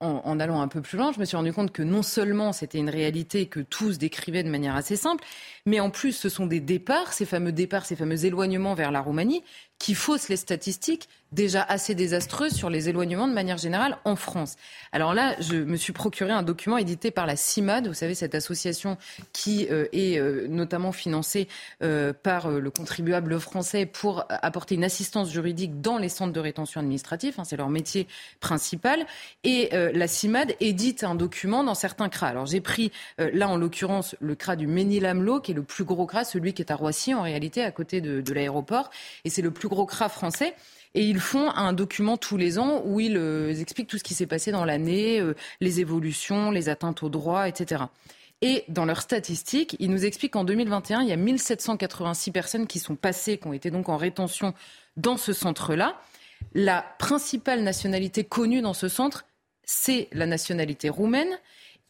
En, allant un peu plus loin, je me suis rendu compte que non seulement c'était une réalité que tous décrivaient de manière assez simple, mais en plus ce sont des départs, ces fameux départs, ces fameux éloignements vers la Roumanie, qui faussent les statistiques déjà assez désastreuses sur les éloignements de manière générale en France. Alors là, je me suis procuré un document édité par la CIMAD, vous savez, cette association qui euh, est euh, notamment financée euh, par le contribuable français pour apporter une assistance juridique dans les centres de rétention administrative. Hein, c'est leur métier principal. Et la CIMAD édite un document dans certains CRA. Alors j'ai pris là, en l'occurrence, le CRA du Ménil-Amelot, qui est le plus gros CRA, celui qui est à Roissy en réalité, à côté de, de l'aéroport. Et c'est le plus gros CRA français. Et ils font un document tous les ans où ils, euh, expliquent tout ce qui s'est passé dans l'année, euh, les évolutions, les atteintes aux droits, etc. Et dans leurs statistiques, ils nous expliquent qu'en 2021, il y a 1786 personnes qui sont passées, qui ont été donc en rétention dans ce centre-là. La principale nationalité connue dans ce centre, c'est la nationalité roumaine.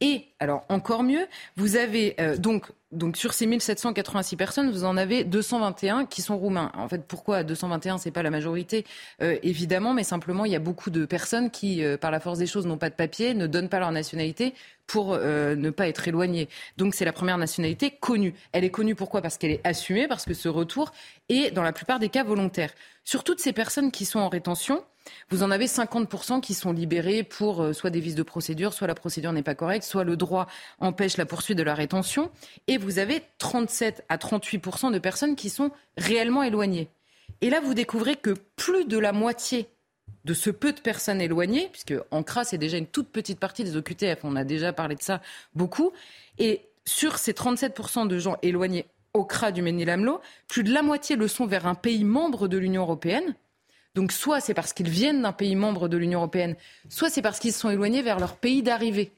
Et alors encore mieux, vous avez euh, donc donc sur ces 1786 personnes, vous en avez 221 qui sont roumains. En fait, pourquoi 221 C'est pas la majorité, euh, évidemment, mais simplement il y a beaucoup de personnes qui, euh, par la force des choses, n'ont pas de papier, ne donnent pas leur nationalité pour euh, ne pas être éloignés. Donc c'est la première nationalité connue. Elle est connue pourquoi? Parce qu'elle est assumée, parce que ce retour est dans la plupart des cas volontaire. Sur toutes ces personnes qui sont en rétention, vous en avez 50% qui sont libérés pour euh, soit des vices de procédure, soit la procédure n'est pas correcte, soit le droit empêche la poursuite de la rétention. Et vous avez 37 à 38% de personnes qui sont réellement éloignées. Et là, vous découvrez que plus de la moitié de ce peu de personnes éloignées, puisque en CRA, c'est déjà une toute petite partie des OQTF, on a déjà parlé de ça beaucoup, et sur ces 37% de gens éloignés au CRA du Ménilamlo, plus de la moitié le sont vers un pays membre de l'Union européenne, donc soit c'est parce qu'ils viennent d'un pays membre de l'Union européenne, soit c'est parce qu'ils sont éloignés vers leur pays d'arrivée.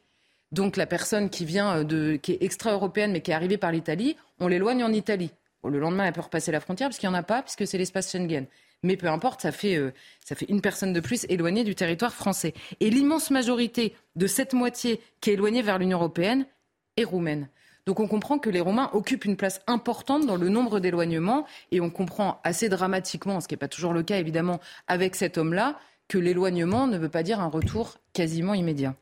Donc la personne qui vient euh, qui est extra-européenne mais qui est arrivée par l'Italie, on l'éloigne en Italie. le lendemain, elle peut repasser la frontière parce qu'il n'y en a pas, puisque c'est l'espace Schengen. Mais peu importe, euh, ça fait une personne de plus éloignée du territoire français. Et l'immense majorité de cette moitié qui est éloignée vers l'Union européenne est roumaine. Donc on comprend que les Romains occupent une place importante dans le nombre d'éloignements et on comprend assez dramatiquement, ce qui n'est pas toujours le cas évidemment avec cet homme-là, que l'éloignement ne veut pas dire un retour quasiment immédiat.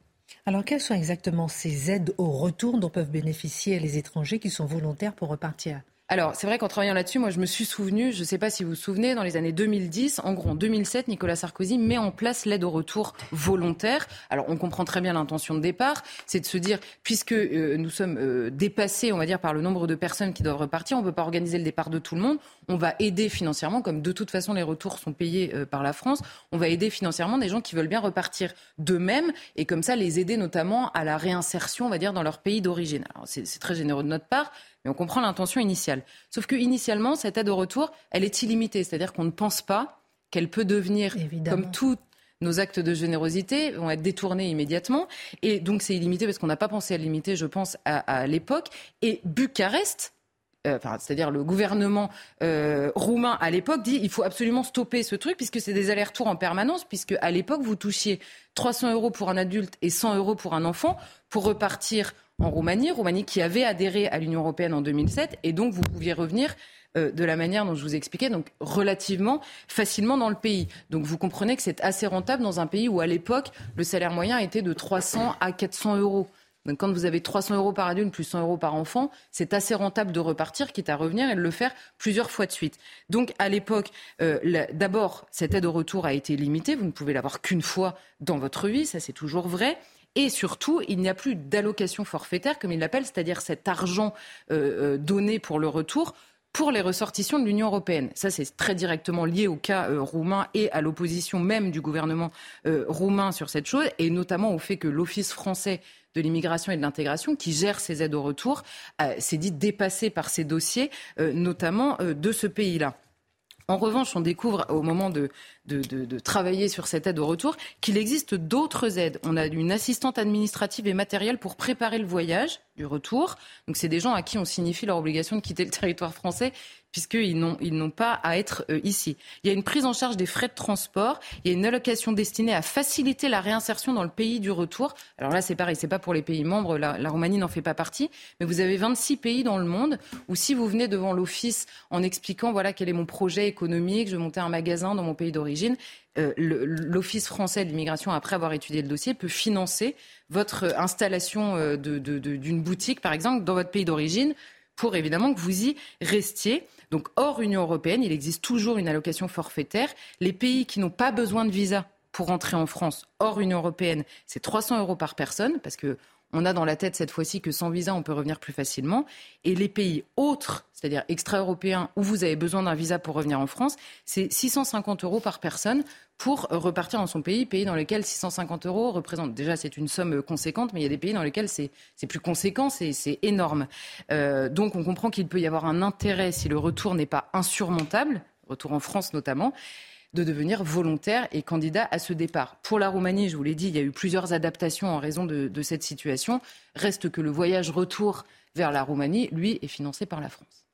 Alors quelles sont exactement ces aides au retour dont peuvent bénéficier les étrangers qui sont volontaires pour repartir? Alors, c'est vrai qu'en travaillant là-dessus, moi, je me suis souvenu, je ne sais pas si vous vous souvenez, dans les années 2010, en gros, en 2007, Nicolas Sarkozy met en place l'aide au retour volontaire. Alors, on comprend très bien l'intention de départ, c'est de se dire, puisque euh, nous sommes euh, dépassés, on va dire, par le nombre de personnes qui doivent repartir, on ne peut pas organiser le départ de tout le monde. On va aider financièrement, comme de toute façon les retours sont payés euh, par la France, on va aider financièrement des gens qui veulent bien repartir d'eux-mêmes et comme ça les aider notamment à la réinsertion, on va dire, dans leur pays d'origine. Alors, c'est très généreux de notre part, mais on comprend l'intention initiale. Sauf que initialement, cette aide au retour, elle est illimitée. C'est-à-dire qu'on ne pense pas qu'elle peut devenir, comme tous nos actes de générosité, vont être détournés immédiatement. Et donc c'est illimité parce qu'on n'a pas pensé à limiter, je pense, à, l'époque. Et Bucarest, euh, c'est-à-dire le gouvernement euh, roumain à l'époque dit il faut absolument stopper ce truc puisque c'est des allers-retours en permanence puisque à l'époque vous touchiez 300 euros pour un adulte et 100 euros pour un enfant pour repartir en Roumanie, Roumanie qui avait adhéré à l'Union européenne en 2007, et donc vous pouviez revenir euh, de la manière dont je vous expliquais, donc relativement facilement dans le pays. Donc vous comprenez que c'est assez rentable dans un pays où à l'époque le salaire moyen était de 300 à 400 euros. Donc quand vous avez 300 euros par adulte plus 100 euros par enfant, c'est assez rentable de repartir, quitte à revenir et de le faire plusieurs fois de suite. Donc à l'époque, euh, d'abord, cette aide au retour a été limitée. Vous ne pouvez l'avoir qu'une fois dans votre vie, ça c'est toujours vrai. Et surtout, il n'y a plus d'allocation forfaitaire, comme il l'appelle, c'est-à-dire cet argent euh, euh, donné pour le retour pour les ressortissants de l'Union européenne. Ça, c'est très directement lié au cas roumain et à l'opposition même du gouvernement roumain sur cette chose, et notamment au fait que l'Office français de l'immigration et de l'intégration, qui gère ces aides au retour, euh, s'est dit dépassé par ces dossiers, notamment de ce pays-là. En revanche, on découvre au moment de, de, travailler sur cette aide au retour qu'il existe d'autres aides. On a une assistante administrative et matérielle pour préparer le voyage du retour. Donc, c'est des gens à qui on signifie leur obligation de quitter le territoire français puisqu'ils n'ont, pas à être euh, ici. Il y a une prise en charge des frais de transport, il y a une allocation destinée à faciliter la réinsertion dans le pays du retour. Alors là, c'est pareil, c'est pas pour les pays membres, la, Roumanie n'en fait pas partie, mais vous avez 26 pays dans le monde où si vous venez devant l'office en expliquant, voilà, quel est mon projet économique, je veux monter un magasin dans mon pays d'origine, euh, l'Office français de l'immigration, après avoir étudié le dossier, peut financer votre installation euh, d'une boutique, par exemple, dans votre pays d'origine, pour évidemment que vous y restiez. Donc hors Union européenne, il existe toujours une allocation forfaitaire. Les pays qui n'ont pas besoin de visa pour entrer en France hors Union européenne, c'est 300 euros par personne, parce que on a dans la tête cette fois-ci que sans visa, on peut revenir plus facilement. Et les pays autres, c'est-à-dire extra-européens, où vous avez besoin d'un visa pour revenir en France, c'est 650 euros par personne pour repartir dans son pays, pays dans lequel 650 euros représentent, déjà c'est une somme conséquente, mais il y a des pays dans lesquels c'est plus conséquent, c'est énorme. Euh, donc on comprend qu'il peut y avoir un intérêt, si le retour n'est pas insurmontable, retour en France notamment, de devenir volontaire et candidat à ce départ. Pour la Roumanie, je vous l'ai dit, il y a eu plusieurs adaptations en raison de, de cette situation. Reste que le voyage retour vers la Roumanie, lui, est financé par la France.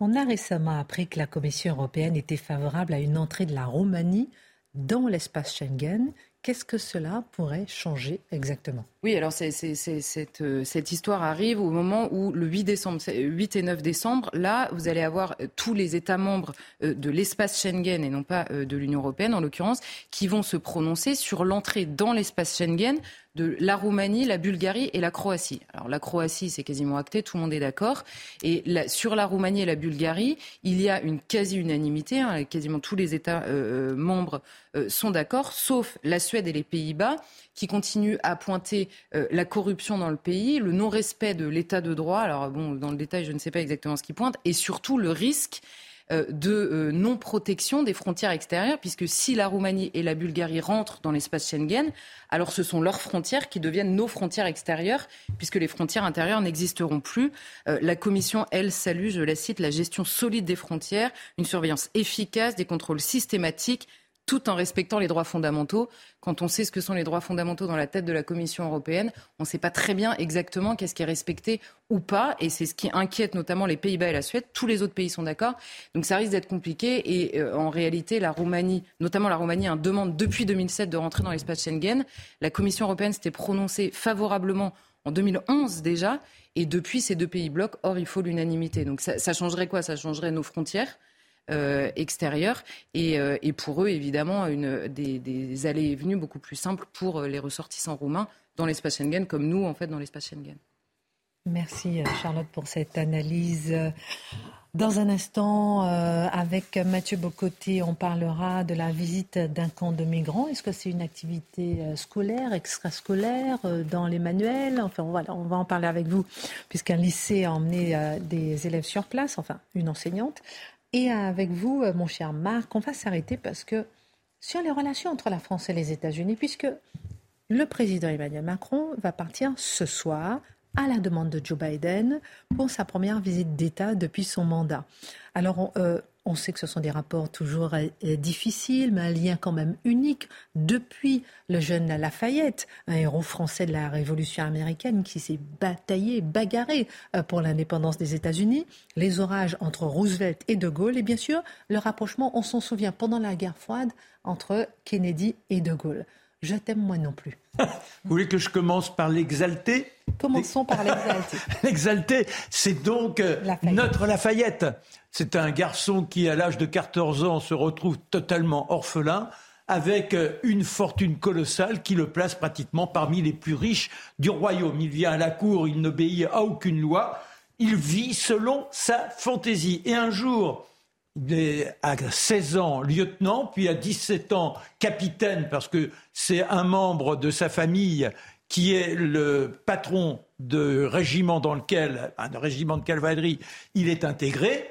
On a récemment appris que la Commission européenne était favorable à une entrée de la Roumanie dans l'espace Schengen. Qu'est-ce que cela pourrait changer exactement? Oui, alors cette, euh, cette, histoire arrive au moment où le 8, décembre, 8 et 9 décembre, là, vous allez avoir euh, tous les États membres euh, de l'espace Schengen et non pas de l'Union européenne en l'occurrence, qui vont se prononcer sur l'entrée dans l'espace Schengen de la Roumanie, la Bulgarie et la Croatie. Alors la Croatie, c'est quasiment acté, tout le monde est d'accord. Et sur la Roumanie et la Bulgarie, il y a une quasi-unanimité, hein, quasiment tous les États euh, euh, membres euh, sont d'accord, sauf la Suède et les Pays-Bas, qui continuent à pointer la corruption dans le pays, le non-respect de l'état de droit. Alors bon, dans le détail, je ne sais pas exactement ce qui pointe, et surtout le risque de euh, non-protection des frontières extérieures, puisque si la Roumanie et la Bulgarie rentrent dans l'espace Schengen, alors ce sont leurs frontières qui deviennent nos frontières extérieures, puisque les frontières intérieures n'existeront plus. Euh, la Commission, elle, salue, je la cite, la gestion solide des frontières, une surveillance efficace, des contrôles systématiques, tout en respectant les droits fondamentaux. Quand on sait ce que sont les droits fondamentaux dans la tête de la Commission européenne, on ne sait pas très bien exactement qu'est-ce qui est respecté ou pas. Et c'est ce qui inquiète notamment les Pays-Bas et la Suède. Tous les autres pays sont d'accord. Donc ça risque d'être compliqué. Et euh, en réalité, la Roumanie, notamment la Roumanie, a demande depuis 2007 de rentrer dans l'espace Schengen. La Commission européenne s'était prononcée favorablement en 2011 déjà. Et depuis, ces deux pays bloquent. Or, il faut l'unanimité. Donc ça changerait quoi? Ça changerait nos frontières? Euh, extérieurs. Euh, et, pour eux, évidemment, des, allées et venues beaucoup plus simples pour euh, les ressortissants roumains dans l'espace Schengen, comme nous, en fait, dans l'espace Schengen. Merci Charlotte pour cette analyse. Dans un instant, avec Mathieu Bocoté, on parlera de la visite d'un camp de migrants. Est-ce que c'est une activité scolaire, extrascolaire, dans les manuels? Enfin, voilà, on va en parler avec vous, puisqu'un lycée a emmené des élèves sur place, enfin, une enseignante. Et avec vous, euh, mon cher Marc, on va s'arrêter parce que sur les relations entre la France et les États-Unis, puisque le président Emmanuel Macron va partir ce soir à la demande de Joe Biden pour sa première visite d'État depuis son mandat. Alors, euh, on sait que ce sont des rapports toujours euh, difficiles, mais un lien quand même unique depuis le jeune Lafayette, un héros français de la Révolution américaine qui s'est bataillé, bagarré euh, pour l'indépendance des États-Unis, les orages entre Roosevelt et De Gaulle, et bien sûr le rapprochement, on s'en souvient, pendant la guerre froide entre Kennedy et De Gaulle. Je t'aime moi non plus. Vous voulez que je commence par l'exalté Commençons par l'exalté. l'exalté, c'est donc euh, notre Lafayette. C'est un garçon qui, à l'âge de 14 ans, se retrouve totalement orphelin avec euh, une fortune colossale qui le place pratiquement parmi les plus riches du royaume. Il vient à la cour, il n'obéit à aucune loi, il vit selon sa fantaisie. Et un jour, à 16 ans lieutenant, puis à 17 ans capitaine, parce que c'est un membre de sa famille qui est le patron de régiment dans lequel, un régiment de cavalerie, il est intégré.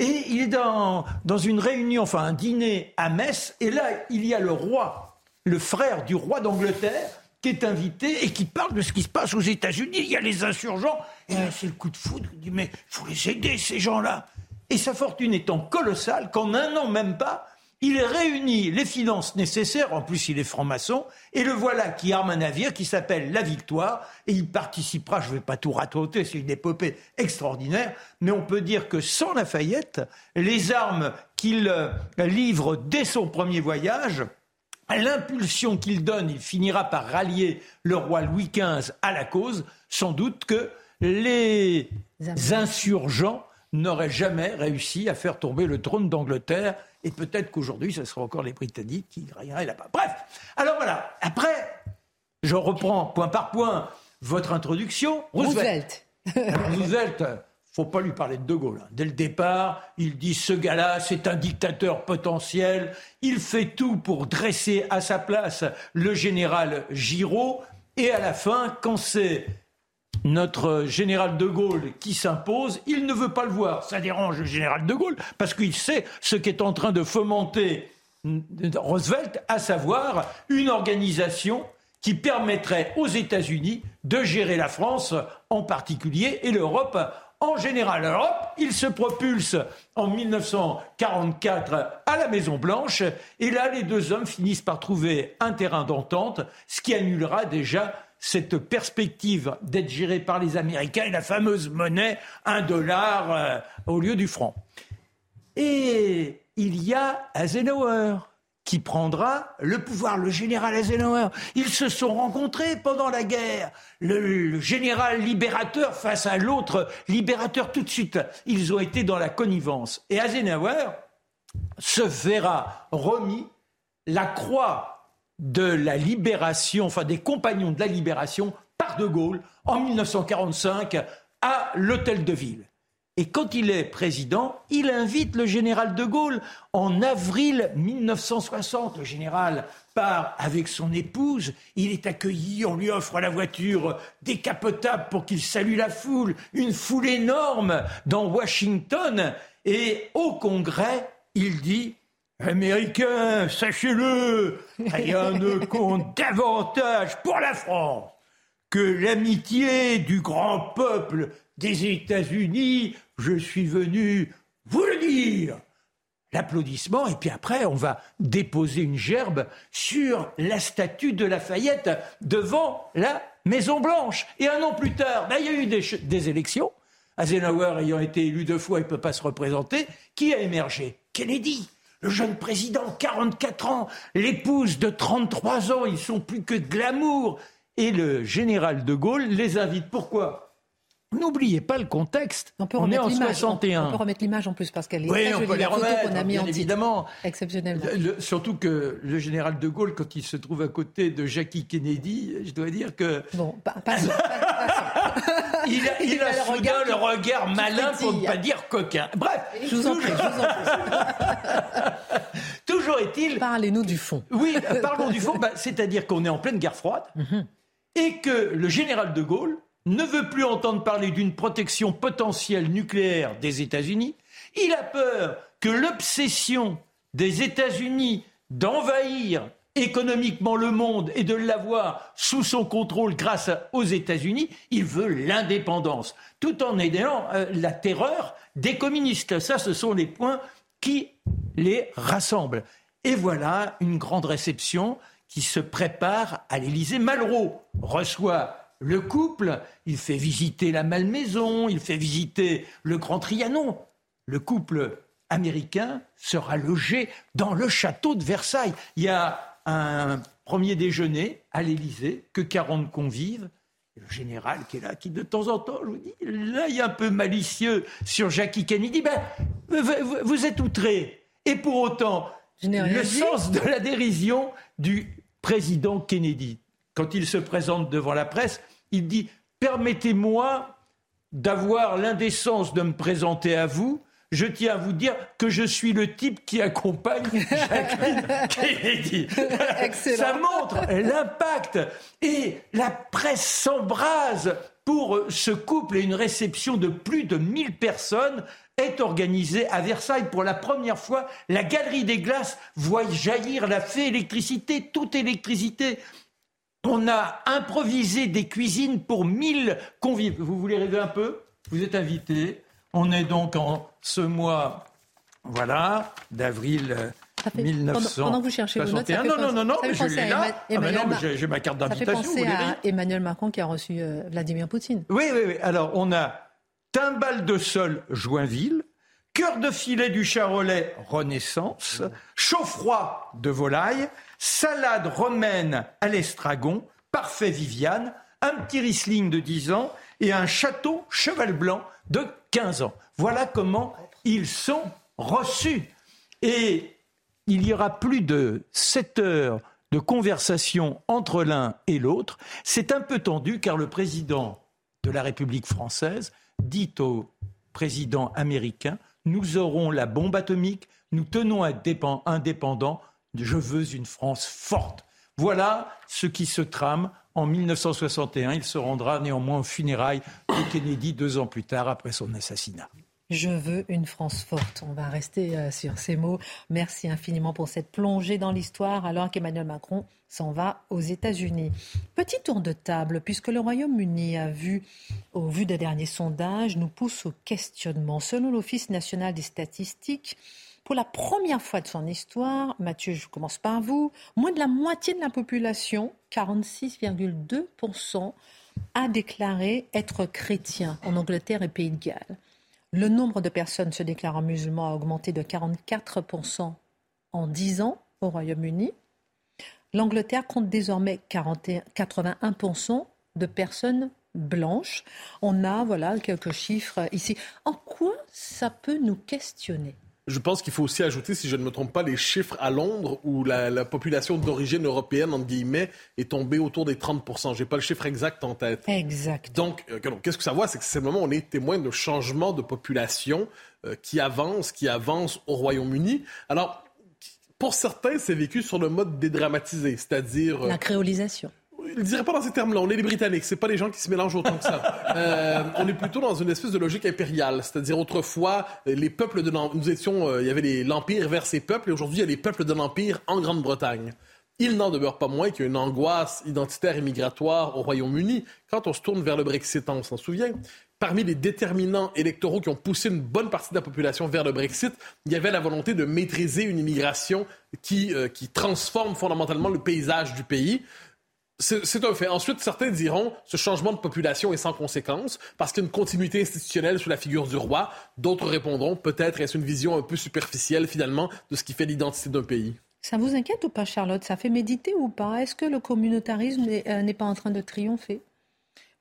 Et il est dans, dans une réunion, enfin un dîner à Metz, et là, il y a le roi, le frère du roi d'Angleterre, qui est invité et qui parle de ce qui se passe aux États-Unis. Il y a les insurgents. Et c'est le coup de foudre. Il dit, mais il faut les aider, ces gens-là. Et sa fortune étant colossale, qu'en un an même pas, il réunit les finances nécessaires, en plus il est franc-maçon, et le voilà qui arme un navire qui s'appelle La Victoire, et il participera, je ne vais pas tout raconter, c'est une épopée extraordinaire, mais on peut dire que sans Lafayette, les armes qu'il euh, livre dès son premier voyage, l'impulsion qu'il donne, il finira par rallier le roi Louis XV à la cause, sans doute que les insurgents n'auraient jamais réussi à faire tomber le trône d'Angleterre et peut-être qu'aujourd'hui, ce sera encore les Britanniques qui gagneraient là-bas. Bref, alors voilà. Après, je reprends point par point votre introduction. Roosevelt. Roosevelt, faut pas lui parler de De Gaulle. Hein. Dès le départ, il dit ce gars-là, c'est un dictateur potentiel. Il fait tout pour dresser à sa place le général Giraud. Et à la fin, quand c'est notre général de Gaulle qui s'impose, il ne veut pas le voir. Ça dérange le général de Gaulle parce qu'il sait ce qu'est en train de fomenter Roosevelt, à savoir une organisation qui permettrait aux États-Unis de gérer la France en particulier et l'Europe en général. L'Europe, il se propulse en 1944 à la Maison Blanche et là les deux hommes finissent par trouver un terrain d'entente, ce qui annulera déjà cette perspective d'être géré par les Américains et la fameuse monnaie, un dollar euh, au lieu du franc. Et il y a Eisenhower qui prendra le pouvoir, le général Eisenhower. Ils se sont rencontrés pendant la guerre. Le, général libérateur face à l'autre libérateur tout de suite. Ils ont été dans la connivence. Et Eisenhower se verra remis la croix de la libération, enfin des compagnons de la libération par De Gaulle en 1945 à l'hôtel de ville. Et quand il est président, il invite le général de Gaulle en avril 1960. Le général part avec son épouse, il est accueilli, on lui offre la voiture décapotable pour qu'il salue la foule, une foule énorme dans Washington, et au Congrès, il dit Américains, sachez-le, rien ne compte davantage pour la France que l'amitié du grand peuple des États-Unis. Je suis venu vous le dire. L'applaudissement, et puis après, on va déposer une gerbe sur la statue de Lafayette devant la Maison Blanche. Et un an plus tard, ben, il y a eu des, des élections. Eisenhower ayant été élu deux fois, il ne peut pas se représenter. Qui a émergé? Kennedy le jeune président, 44 ans, l'épouse de 33 ans, ils sont plus que de glamour. Et le général de Gaulle les invite. Pourquoi? N'oubliez pas le contexte. On, peut on est en 61. On peut remettre l'image en plus parce qu'elle est oui, on peut les remettre, a mis bien évidemment. Exceptionnellement. surtout que le général de Gaulle, quand il se trouve à côté de Jackie Kennedy, je dois dire que. Bon, pas, pas, il a, il a le, regard, le regard malin pour ne pas dire coquin. Bref. Je vous en prie, je vous en prie. toujours est-il. Parlez-nous du fond. Oui, parlons du fond. Bah, c'est-à-dire qu'on est en pleine guerre froide mhm. et que le général de Gaulle ne veut plus entendre parler d'une protection potentielle nucléaire des États-Unis. Il a peur que l'obsession des États-Unis d'envahir économiquement le monde et de l'avoir sous son contrôle grâce aux États-Unis, il veut l'indépendance, tout en aidant euh, la terreur des communistes. Ça, ce sont les points qui les rassemblent. Et voilà une grande réception qui se prépare à l'Élysée. Malraux reçoit le couple, il fait visiter la Malmaison, il fait visiter le Grand Trianon. Le couple américain sera logé dans le château de Versailles. Il y a un premier déjeuner à l'Élysée, que 40 convives. Le général qui est là, qui de temps en temps, je vous dis, là, il est un peu malicieux sur Jackie Kennedy. Ben, vous êtes outré. Et pour autant, le sens de la dérision du président Kennedy. Quand il se présente devant la presse, il dit Permettez-moi d'avoir l'indécence de me présenter à vous. Je tiens à vous dire que je suis le type qui accompagne Jacqueline Kennedy. Ça montre l'impact. Et la presse s'embrase pour ce couple et une réception de plus de 1000 personnes est organisée à Versailles pour la première fois. La Galerie des Glaces voit jaillir la fée électricité, toute électricité. On a improvisé des cuisines pour 1000 convives. Vous voulez rêver un peu? Vous êtes invités. On est donc en ce mois, voilà, d'avril 1900. Pendant, que vous cherchez vos notes, ça non, non, non, non, mais je l'ai là. Ah, mais non, mais j'ai ma carte d'invitation. Ça fait penser à Emmanuel Macron qui a reçu euh, Vladimir Poutine. Oui, oui, oui. Alors, on a Timbal de Sol, Joinville. Cœur de filet du Charolais, Renaissance. Chaud-froid de volaille. Salade romaine à l'estragon. Parfait Viviane. Un petit Riesling de 10 ans. Et un château cheval blanc de 15 ans. Voilà comment ils sont reçus. Et il y aura plus de 7 heures de conversation entre l'un et l'autre. C'est un peu tendu car le président de la République française dit au président américain, nous aurons la bombe atomique, nous tenons indépendants, je veux une France forte. Voilà ce qui se trame en 1961. Il se rendra néanmoins aux funérailles de Kennedy deux ans plus tard après son assassinat. Je veux une France forte. On va rester euh, sur ces mots. Merci infiniment pour cette plongée dans l'histoire alors qu'Emmanuel Macron s'en va aux États-Unis. Petit tour de table, puisque le Royaume-Uni a vu, au vu des derniers sondages, nous pousse au questionnement. Selon l'Office national des statistiques, pour la première fois de son histoire, Mathieu, je commence par vous, moins de la moitié de la population, 46,2%, a déclaré être chrétien en Angleterre et Pays de Galles. Le nombre de personnes se déclarant musulmans a augmenté de 44% en 10 ans au Royaume-Uni. L'Angleterre compte désormais 81% de personnes blanches. On a voilà quelques chiffres ici. En quoi ça peut nous questionner? Je pense qu'il faut aussi ajouter, si je ne me trompe pas, les chiffres à Londres où la, population d'origine européenne, entre guillemets, est tombée autour des 30 Je n'ai pas le chiffre exact en tête. Exact. Donc, euh, qu'est-ce que ça voit? C'est que simplement, on est témoin de changement de population euh, qui avance, qui avance au Royaume-Uni. Alors, pour certains, c'est vécu sur le mode dédramatisé, c'est-à-dire... Euh, la créolisation ne dirais pas dans ces termes-là. On est les Britanniques. C'est pas les gens qui se mélangent autant que ça. Euh, on est plutôt dans une espèce de logique impériale. C'est-à-dire, autrefois, les peuples de nous étions, euh, il y avait l'Empire vers ces peuples, et aujourd'hui, il y a les peuples de l'Empire en Grande-Bretagne. Il n'en demeure pas moins qu'il y a une angoisse identitaire et migratoire au Royaume-Uni. Quand on se tourne vers le Brexit, on s'en souvient, parmi les déterminants électoraux qui ont poussé une bonne partie de la population vers le Brexit, il y avait la volonté de maîtriser une immigration qui, euh, qui transforme fondamentalement le paysage du pays. C'est un fait. Ensuite, certains diront ce changement de population est sans conséquence parce qu'il y a une continuité institutionnelle sous la figure du roi. D'autres répondront peut-être est-ce une vision un peu superficielle finalement de ce qui fait l'identité d'un pays. Ça vous inquiète ou pas, Charlotte? Ça fait méditer ou pas? Est-ce que le communautarisme euh, n'est pas en train de triompher?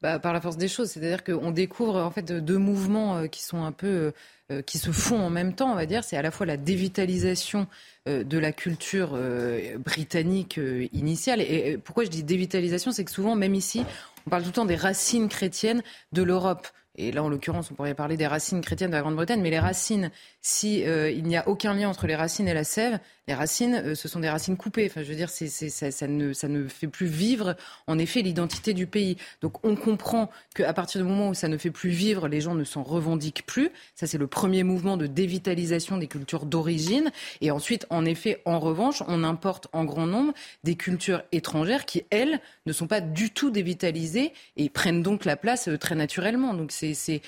Bah, par la force des choses, c'est-à-dire qu'on découvre en fait deux mouvements euh, qui sont un peu euh, qui se font en même temps, on va dire. C'est à la fois la dévitalisation euh, de la culture euh, britannique initiale. Et pourquoi je dis dévitalisation, c'est que souvent, même ici, on parle tout le temps des racines chrétiennes de l'Europe. Et là, en l'occurrence, on pourrait parler des racines chrétiennes de la Grande-Bretagne, mais les racines, si il n'y a aucun lien entre les racines et la sève, les racines, euh, ce sont des racines coupées. Enfin, je veux dire, c'est, ça, ça, ne, ça ne fait plus vivre, en effet, l'identité du pays. Donc, on comprend qu'à partir du moment où ça ne fait plus vivre, les gens ne s'en revendiquent plus. Ça, c'est le premier mouvement de dévitalisation des cultures d'origine. Et ensuite, en effet, en revanche, on importe en grand nombre des cultures étrangères qui, elles, ne sont pas du tout dévitalisées et prennent donc la place euh, très naturellement. Donc, c'est, c'est,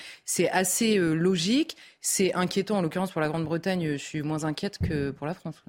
assez euh, logique. C'est inquiétant, en l'occurrence, pour la Grande-Bretagne. Je suis moins inquiète que pour la France.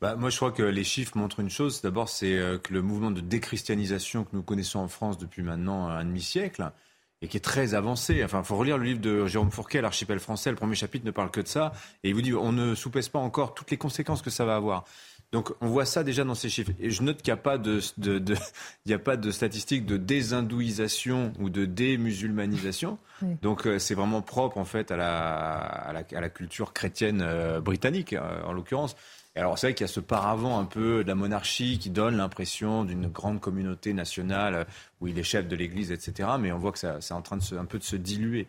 Bah, moi, je crois que les chiffres montrent une chose. D'abord, c'est euh, que le mouvement de déchristianisation que nous connaissons en France depuis maintenant un demi-siècle et qui est très avancé. Enfin, il faut relire le livre de Jérôme Fourquet, L'archipel français. Le premier chapitre ne parle que de ça. Et il vous dit, on ne soupèse pas encore toutes les conséquences que ça va avoir. Donc on voit ça déjà dans ces chiffres. Et je note qu'il n'y a pas de, de, de il y a pas de statistiques de désindouisation ou de démusulmanisation. Donc euh, c'est vraiment propre en fait à la, à la, à la culture chrétienne euh, britannique euh, en l'occurrence alors c'est vrai qu'il y a ce paravent un peu de la monarchie qui donne l'impression d'une grande communauté nationale où il est chef de l'Église, etc. Mais on voit que ça, c'est en train de se, un peu de se diluer.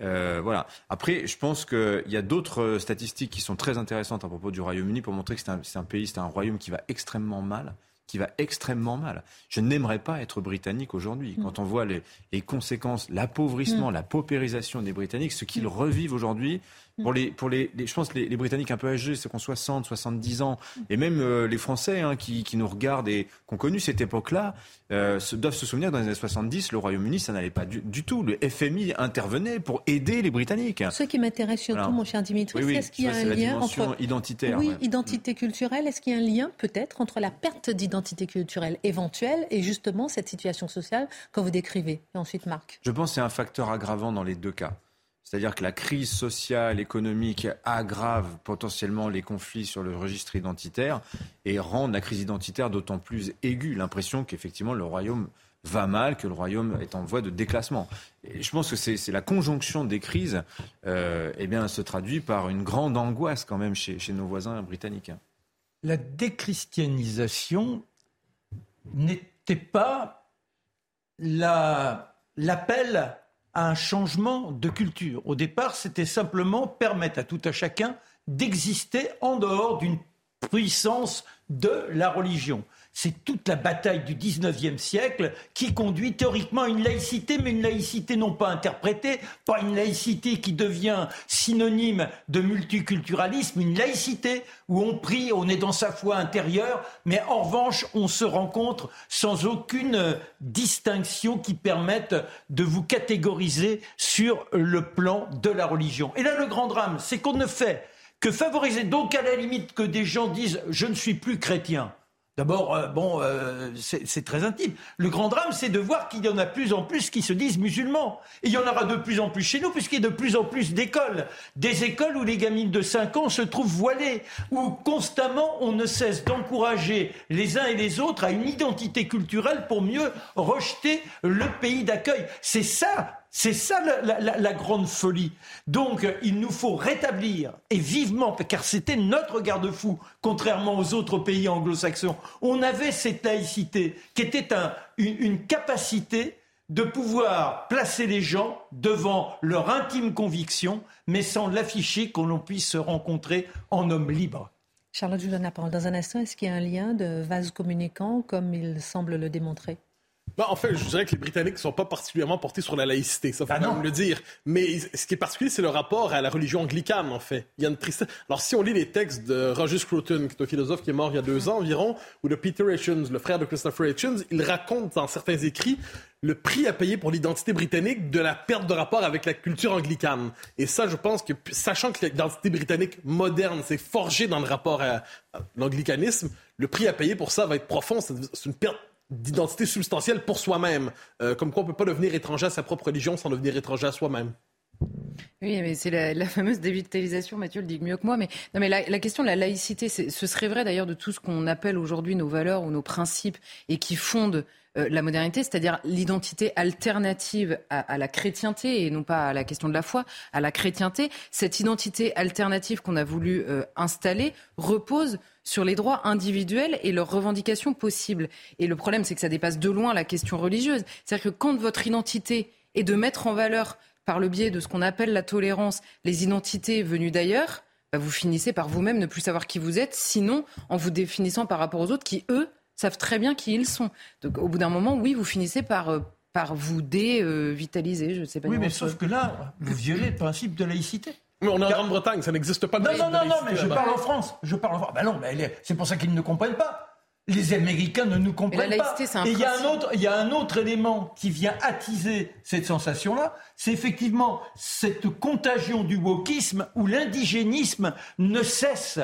Euh, voilà. Après, je pense qu'il y a d'autres euh, statistiques qui sont très intéressantes à propos du Royaume-Uni pour montrer que c'est un, c'est un pays, c'est un royaume qui va extrêmement mal qui va extrêmement mal. Je n'aimerais pas être britannique aujourd'hui. Mm. Quand on voit les, les conséquences, l'appauvrissement, mm. la paupérisation des Britanniques, ce qu'ils revivent aujourd'hui, pour les, pour les, je pense les, les Britanniques un peu âgés, ceux qui ont 60, 70 ans, et même euh, les Français hein, qui, qui, nous regardent et qui ont connu cette époque-là, euh, doivent se souvenir que dans les années 70, le Royaume-Uni, ça n'allait pas du, du, tout. Le FMI intervenait pour aider les Britanniques. Ce qui m'intéresse surtout, Alors, mon cher Dimitri, oui, oui, c'est est-ce qu'il y a un lien entre identitaire, oui, ouais. identité culturelle. Est-ce qu'il y a un lien peut-être entre la perte d'identité culturelle éventuelle et justement cette situation sociale que vous décrivez? Et ensuite, Marc. Je pense que c'est un facteur aggravant dans les deux cas. C'est-à-dire que la crise sociale, économique aggrave potentiellement les conflits sur le registre identitaire et rend la crise identitaire d'autant plus aiguë. L'impression qu'effectivement le royaume va mal, que le royaume est en voie de déclassement. Et je pense que c'est la conjonction des crises euh, eh bien, se traduit par une grande angoisse quand même chez, chez nos voisins britanniques. La déchristianisation n'était pas l'appel un changement de culture. Au départ, c'était simplement permettre à tout à chacun d'exister en dehors d'une puissance de la religion. C'est toute la bataille du 19e siècle qui conduit théoriquement à une laïcité, mais une laïcité non pas interprétée, pas une laïcité qui devient synonyme de multiculturalisme, une laïcité où on prie, on est dans sa foi intérieure, mais en revanche, on se rencontre sans aucune distinction qui permette de vous catégoriser sur le plan de la religion. Et là, le grand drame, c'est qu'on ne fait que favoriser, donc à la limite que des gens disent je ne suis plus chrétien. D'abord, euh, bon, euh, c'est très intime. Le grand drame, c'est de voir qu'il y en a plus en plus qui se disent musulmans. Et il y en aura de plus en plus chez nous, puisqu'il y a de plus en plus d'écoles. Des écoles où les gamines de 5 ans se trouvent voilées, où constamment on ne cesse d'encourager les uns et les autres à une identité culturelle pour mieux rejeter le pays d'accueil. C'est ça c'est ça la, grande folie. Donc il nous faut rétablir, et vivement, car c'était notre garde-fou, contrairement aux autres pays anglo-saxons, on avait cette laïcité qui était un, une, une capacité de pouvoir placer les gens devant leur intime conviction, mais sans l'afficher qu'on l'on puisse se rencontrer en homme libre. Charlotte, je vous donne la parole dans un instant. Est-ce qu'il y a un lien de vase communicant, comme il semble le démontrer? En fait, je dirais que les Britanniques ne sont pas particulièrement portés sur la laïcité, ça faut ah même le dire. Mais ce qui est particulier, c'est le rapport à la religion anglicane, en fait. Il y a une tristesse. Alors, si on lit les textes de Roger Scruton, qui est un philosophe qui est mort il y a deux ans environ, ou de Peter Hitchens, le frère de Christopher Hitchens, il raconte dans certains écrits le prix à payer pour l'identité britannique de la perte de rapport avec la culture anglicane. Et ça, je pense que, sachant que l'identité britannique moderne s'est forgée dans le rapport à, à l'anglicanisme, le prix à payer pour ça va être profond. C'est une perte d'identité substantielle pour soi-même. Euh, comme quoi on ne peut pas devenir étranger à sa propre religion sans devenir étranger à soi-même. Oui, mais c'est la, fameuse dévitalisation, Mathieu le dit mieux que moi. Mais, non, mais la, la question de la laïcité, ce serait vrai d'ailleurs de tout ce qu'on appelle aujourd'hui nos valeurs ou nos principes et qui fondent euh, la modernité, c'est-à-dire l'identité alternative à, à, la chrétienté et non pas à la question de la foi, à la chrétienté. Cette identité alternative qu'on a voulu euh, installer repose sur les droits individuels et leurs revendications possibles. Et le problème, c'est que ça dépasse de loin la question religieuse. C'est-à-dire que quand votre identité est de mettre en valeur, par le biais de ce qu'on appelle la tolérance, les identités venues d'ailleurs, bah vous finissez par vous-même ne plus savoir qui vous êtes, sinon en vous définissant par rapport aux autres qui, eux, savent très bien qui ils sont. Donc au bout d'un moment, oui, vous finissez par, euh, par vous dévitaliser, je ne sais pas. Oui, mais sauf que là, vous violez le principe de laïcité. Mais on est en Grande-Bretagne, ça n'existe pas. De non, non, non, non, mais je parle en France. Je parle en France. Ben non, mais c'est pour ça qu'ils ne comprennent pas. Les Américains ne nous comprennent la pas. Un Et il y, a un autre, il y a un autre élément qui vient attiser cette sensation-là, c'est effectivement cette contagion du wokisme où l'indigénisme ne cesse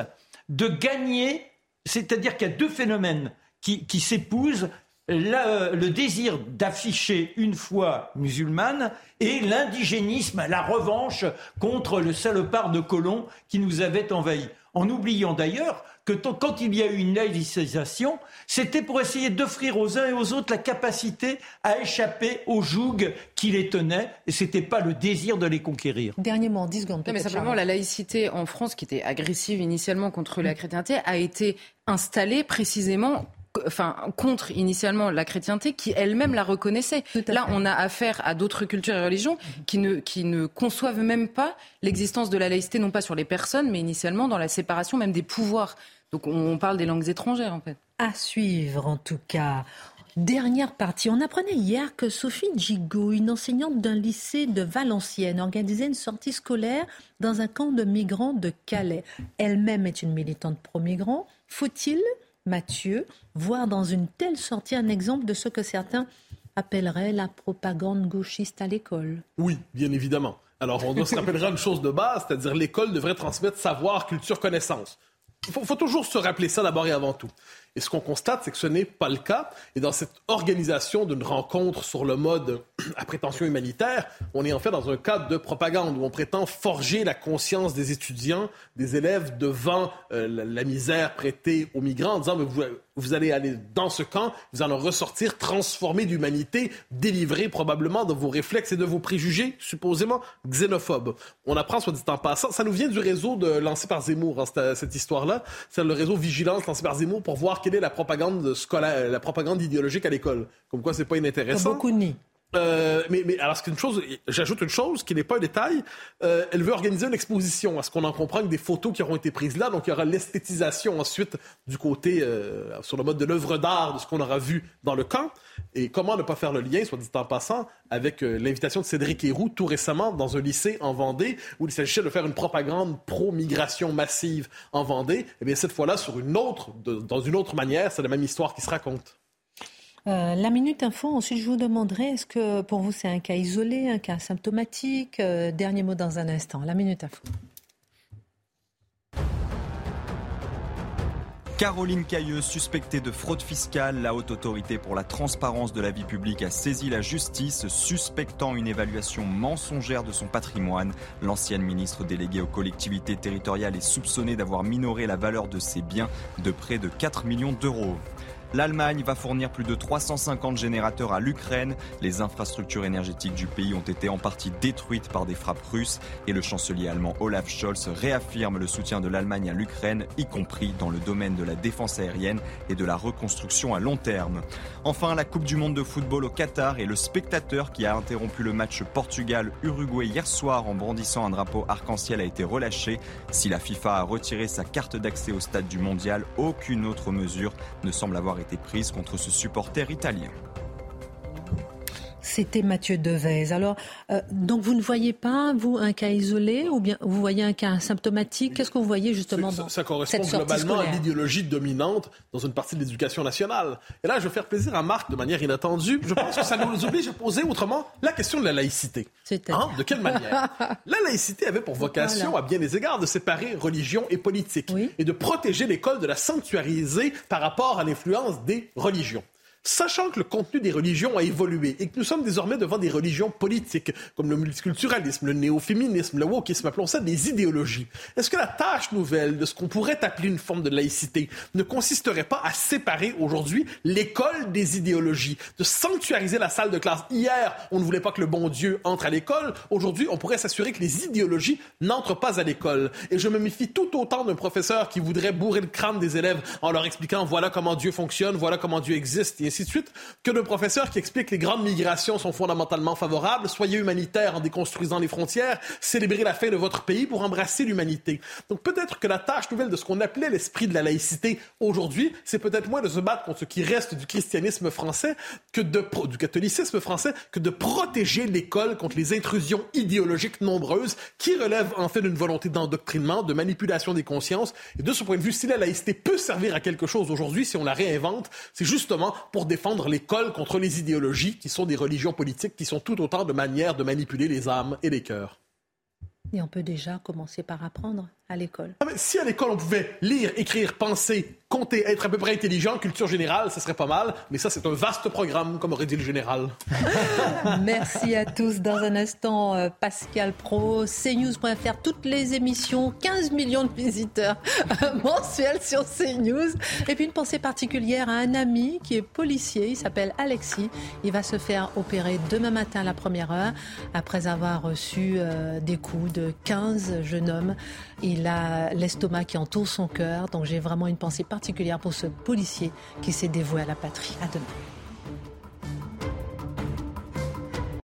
de gagner. C'est-à-dire qu'il y a deux phénomènes qui, qui s'épousent le désir d'afficher une foi musulmane et l'indigénisme, la revanche contre le salopard de colons qui nous avait envahis. En oubliant d'ailleurs que quand il y a eu une laïcisation, c'était pour essayer d'offrir aux uns et aux autres la capacité à échapper au joug qui les tenait, et ce n'était pas le désir de les conquérir. Dernier mot, 10 secondes. mais simplement, la laïcité en France, qui était agressive initialement contre la chrétienté, a été installée précisément enfin contre initialement la chrétienté qui elle-même la reconnaissait. Là, on a affaire à d'autres cultures et religions qui ne, qui ne conçoivent même pas l'existence de la laïcité, non pas sur les personnes, mais initialement dans la séparation même des pouvoirs. Donc on parle des langues étrangères en fait. À suivre en tout cas. Dernière partie. On apprenait hier que Sophie Gigot, une enseignante d'un lycée de Valenciennes, organisait une sortie scolaire dans un camp de migrants de Calais. Elle-même est une militante pro-migrants. Faut-il Mathieu, voir dans une telle sortie un exemple de ce que certains appelleraient la propagande gauchiste à l'école. Oui, bien évidemment. Alors, on doit se rappeler une chose de base, c'est-à-dire l'école devrait transmettre savoir, culture, connaissance. Il faut, toujours se rappeler ça d'abord et avant tout. Et ce qu'on constate, c'est que ce n'est pas le cas. Et dans cette organisation d'une rencontre sur le mode à prétention humanitaire, on est en fait dans un cadre de propagande où on prétend forger la conscience des étudiants, des élèves devant euh, la, misère prêtée aux migrants en disant vous, vous, allez aller dans ce camp, vous allez en ressortir transformé d'humanité, délivré probablement de vos réflexes et de vos préjugés supposément xénophobes. On apprend, soit dit en passant, ça nous vient du réseau lancé par Zemmour, hein, cette, cette histoire-là. C'est le réseau Vigilance lancé par Zemmour pour voir quelle est la propagande scolaire, la propagande idéologique à l'école? Comme quoi, c'est pas inintéressant. Beaucoup de euh, mais, mais alors, une chose, j'ajoute une chose qui n'est pas un détail. Euh, elle veut organiser une exposition. À ce qu'on en comprend des photos qui auront été prises là. Donc, il y aura l'esthétisation ensuite du côté, euh, sur le mode de l'œuvre d'art, de ce qu'on aura vu dans le camp. Et comment ne pas faire le lien, soit dit en passant, avec euh, l'invitation de Cédric Héroux tout récemment dans un lycée en Vendée où il s'agissait de faire une propagande pro-migration massive en Vendée. Et eh bien, cette fois-là, sur une autre, dans une autre manière, c'est la même histoire qui se raconte. Euh, la minute info, ensuite je vous demanderai, est-ce que pour vous c'est un cas isolé, un cas symptomatique? Euh, Dernier mot dans un instant. La minute info. Caroline Cailleux, suspectée de fraude fiscale, la haute autorité pour la transparence de la vie publique a saisi la justice, suspectant une évaluation mensongère de son patrimoine. L'ancienne ministre déléguée aux collectivités territoriales est soupçonnée d'avoir minoré la valeur de ses biens de près de 4 millions d'euros. L'Allemagne va fournir plus de 350 générateurs à l'Ukraine. Les infrastructures énergétiques du pays ont été en partie détruites par des frappes russes et le chancelier allemand Olaf Scholz réaffirme le soutien de l'Allemagne à l'Ukraine, y compris dans le domaine de la défense aérienne et de la reconstruction à long terme. Enfin, la Coupe du monde de football au Qatar et le spectateur qui a interrompu le match Portugal-Uruguay hier soir en brandissant un drapeau arc-en-ciel a été relâché. Si la FIFA a retiré sa carte d'accès au stade du mondial, aucune autre mesure ne semble avoir été prise contre ce supporter italien. C'était Mathieu Devez. Alors, euh, donc vous ne voyez pas, vous, un cas isolé ou bien vous voyez un cas symptomatique? Qu'est-ce que vous voyez justement dans Ça, correspond globalement à l'idéologie dominante dans une partie de l'éducation nationale. Et là, je vais faire plaisir à Marc de manière inattendue. Je pense que ça nous oblige à poser autrement la question de la laïcité. Hein? De quelle manière? La laïcité avait pour vocation, à bien des égards, de séparer religion et politique et de protéger l'école de la sanctuariser par rapport à l'influence des religions. Sachant que le contenu des religions a évolué et que nous sommes désormais devant des religions politiques, comme le multiculturalisme, le néo-féminisme, le wokisme, appelons ça des idéologies, est-ce que la tâche nouvelle de ce qu'on pourrait appeler une forme de laïcité ne consisterait pas à séparer aujourd'hui l'école des idéologies, de sanctuariser la salle de classe? Hier, on ne voulait pas que le bon Dieu entre à l'école. Aujourd'hui, on pourrait s'assurer que les idéologies n'entrent pas à l'école. Et je me méfie tout autant d'un professeur qui voudrait bourrer le crâne des élèves en leur expliquant voilà comment Dieu fonctionne, voilà comment Dieu existe, ainsi de suite, que de professeurs qui expliquent que les grandes migrations sont fondamentalement favorables, soyez humanitaires en déconstruisant les frontières, célébrez la fin de votre pays pour embrasser l'humanité. Donc peut-être que la tâche nouvelle de ce qu'on appelait l'esprit de la laïcité aujourd'hui, c'est peut-être moins de se battre contre ce qui reste du christianisme français que de, du catholicisme français, que de protéger l'école contre les intrusions idéologiques nombreuses qui relèvent en fait d'une volonté d'endoctrinement, de manipulation des consciences. Et de ce point de vue, si la laïcité peut servir à quelque chose aujourd'hui, si on la réinvente, c'est justement pour défendre l'école contre les idéologies qui sont des religions politiques, qui sont tout autant de manières de manipuler les âmes et les cœurs. Et on peut déjà commencer par apprendre à l'école. Ah, si à l'école on pouvait lire, écrire, penser, compter, être à peu près intelligent, culture générale, ce serait pas mal. Mais ça, c'est un vaste programme, comme aurait dit le général. Merci à tous. Dans un instant, euh, Pascal Pro, cnews.fr, toutes les émissions, 15 millions de visiteurs mensuels sur CNews. Et puis une pensée particulière à un ami qui est policier, il s'appelle Alexis. Il va se faire opérer demain matin à la première heure, après avoir reçu euh, des coups de 15 jeunes hommes. Il a l'estomac qui entoure son cœur, donc j'ai vraiment une pensée particulière pour ce policier qui s'est dévoué à la patrie. À demain.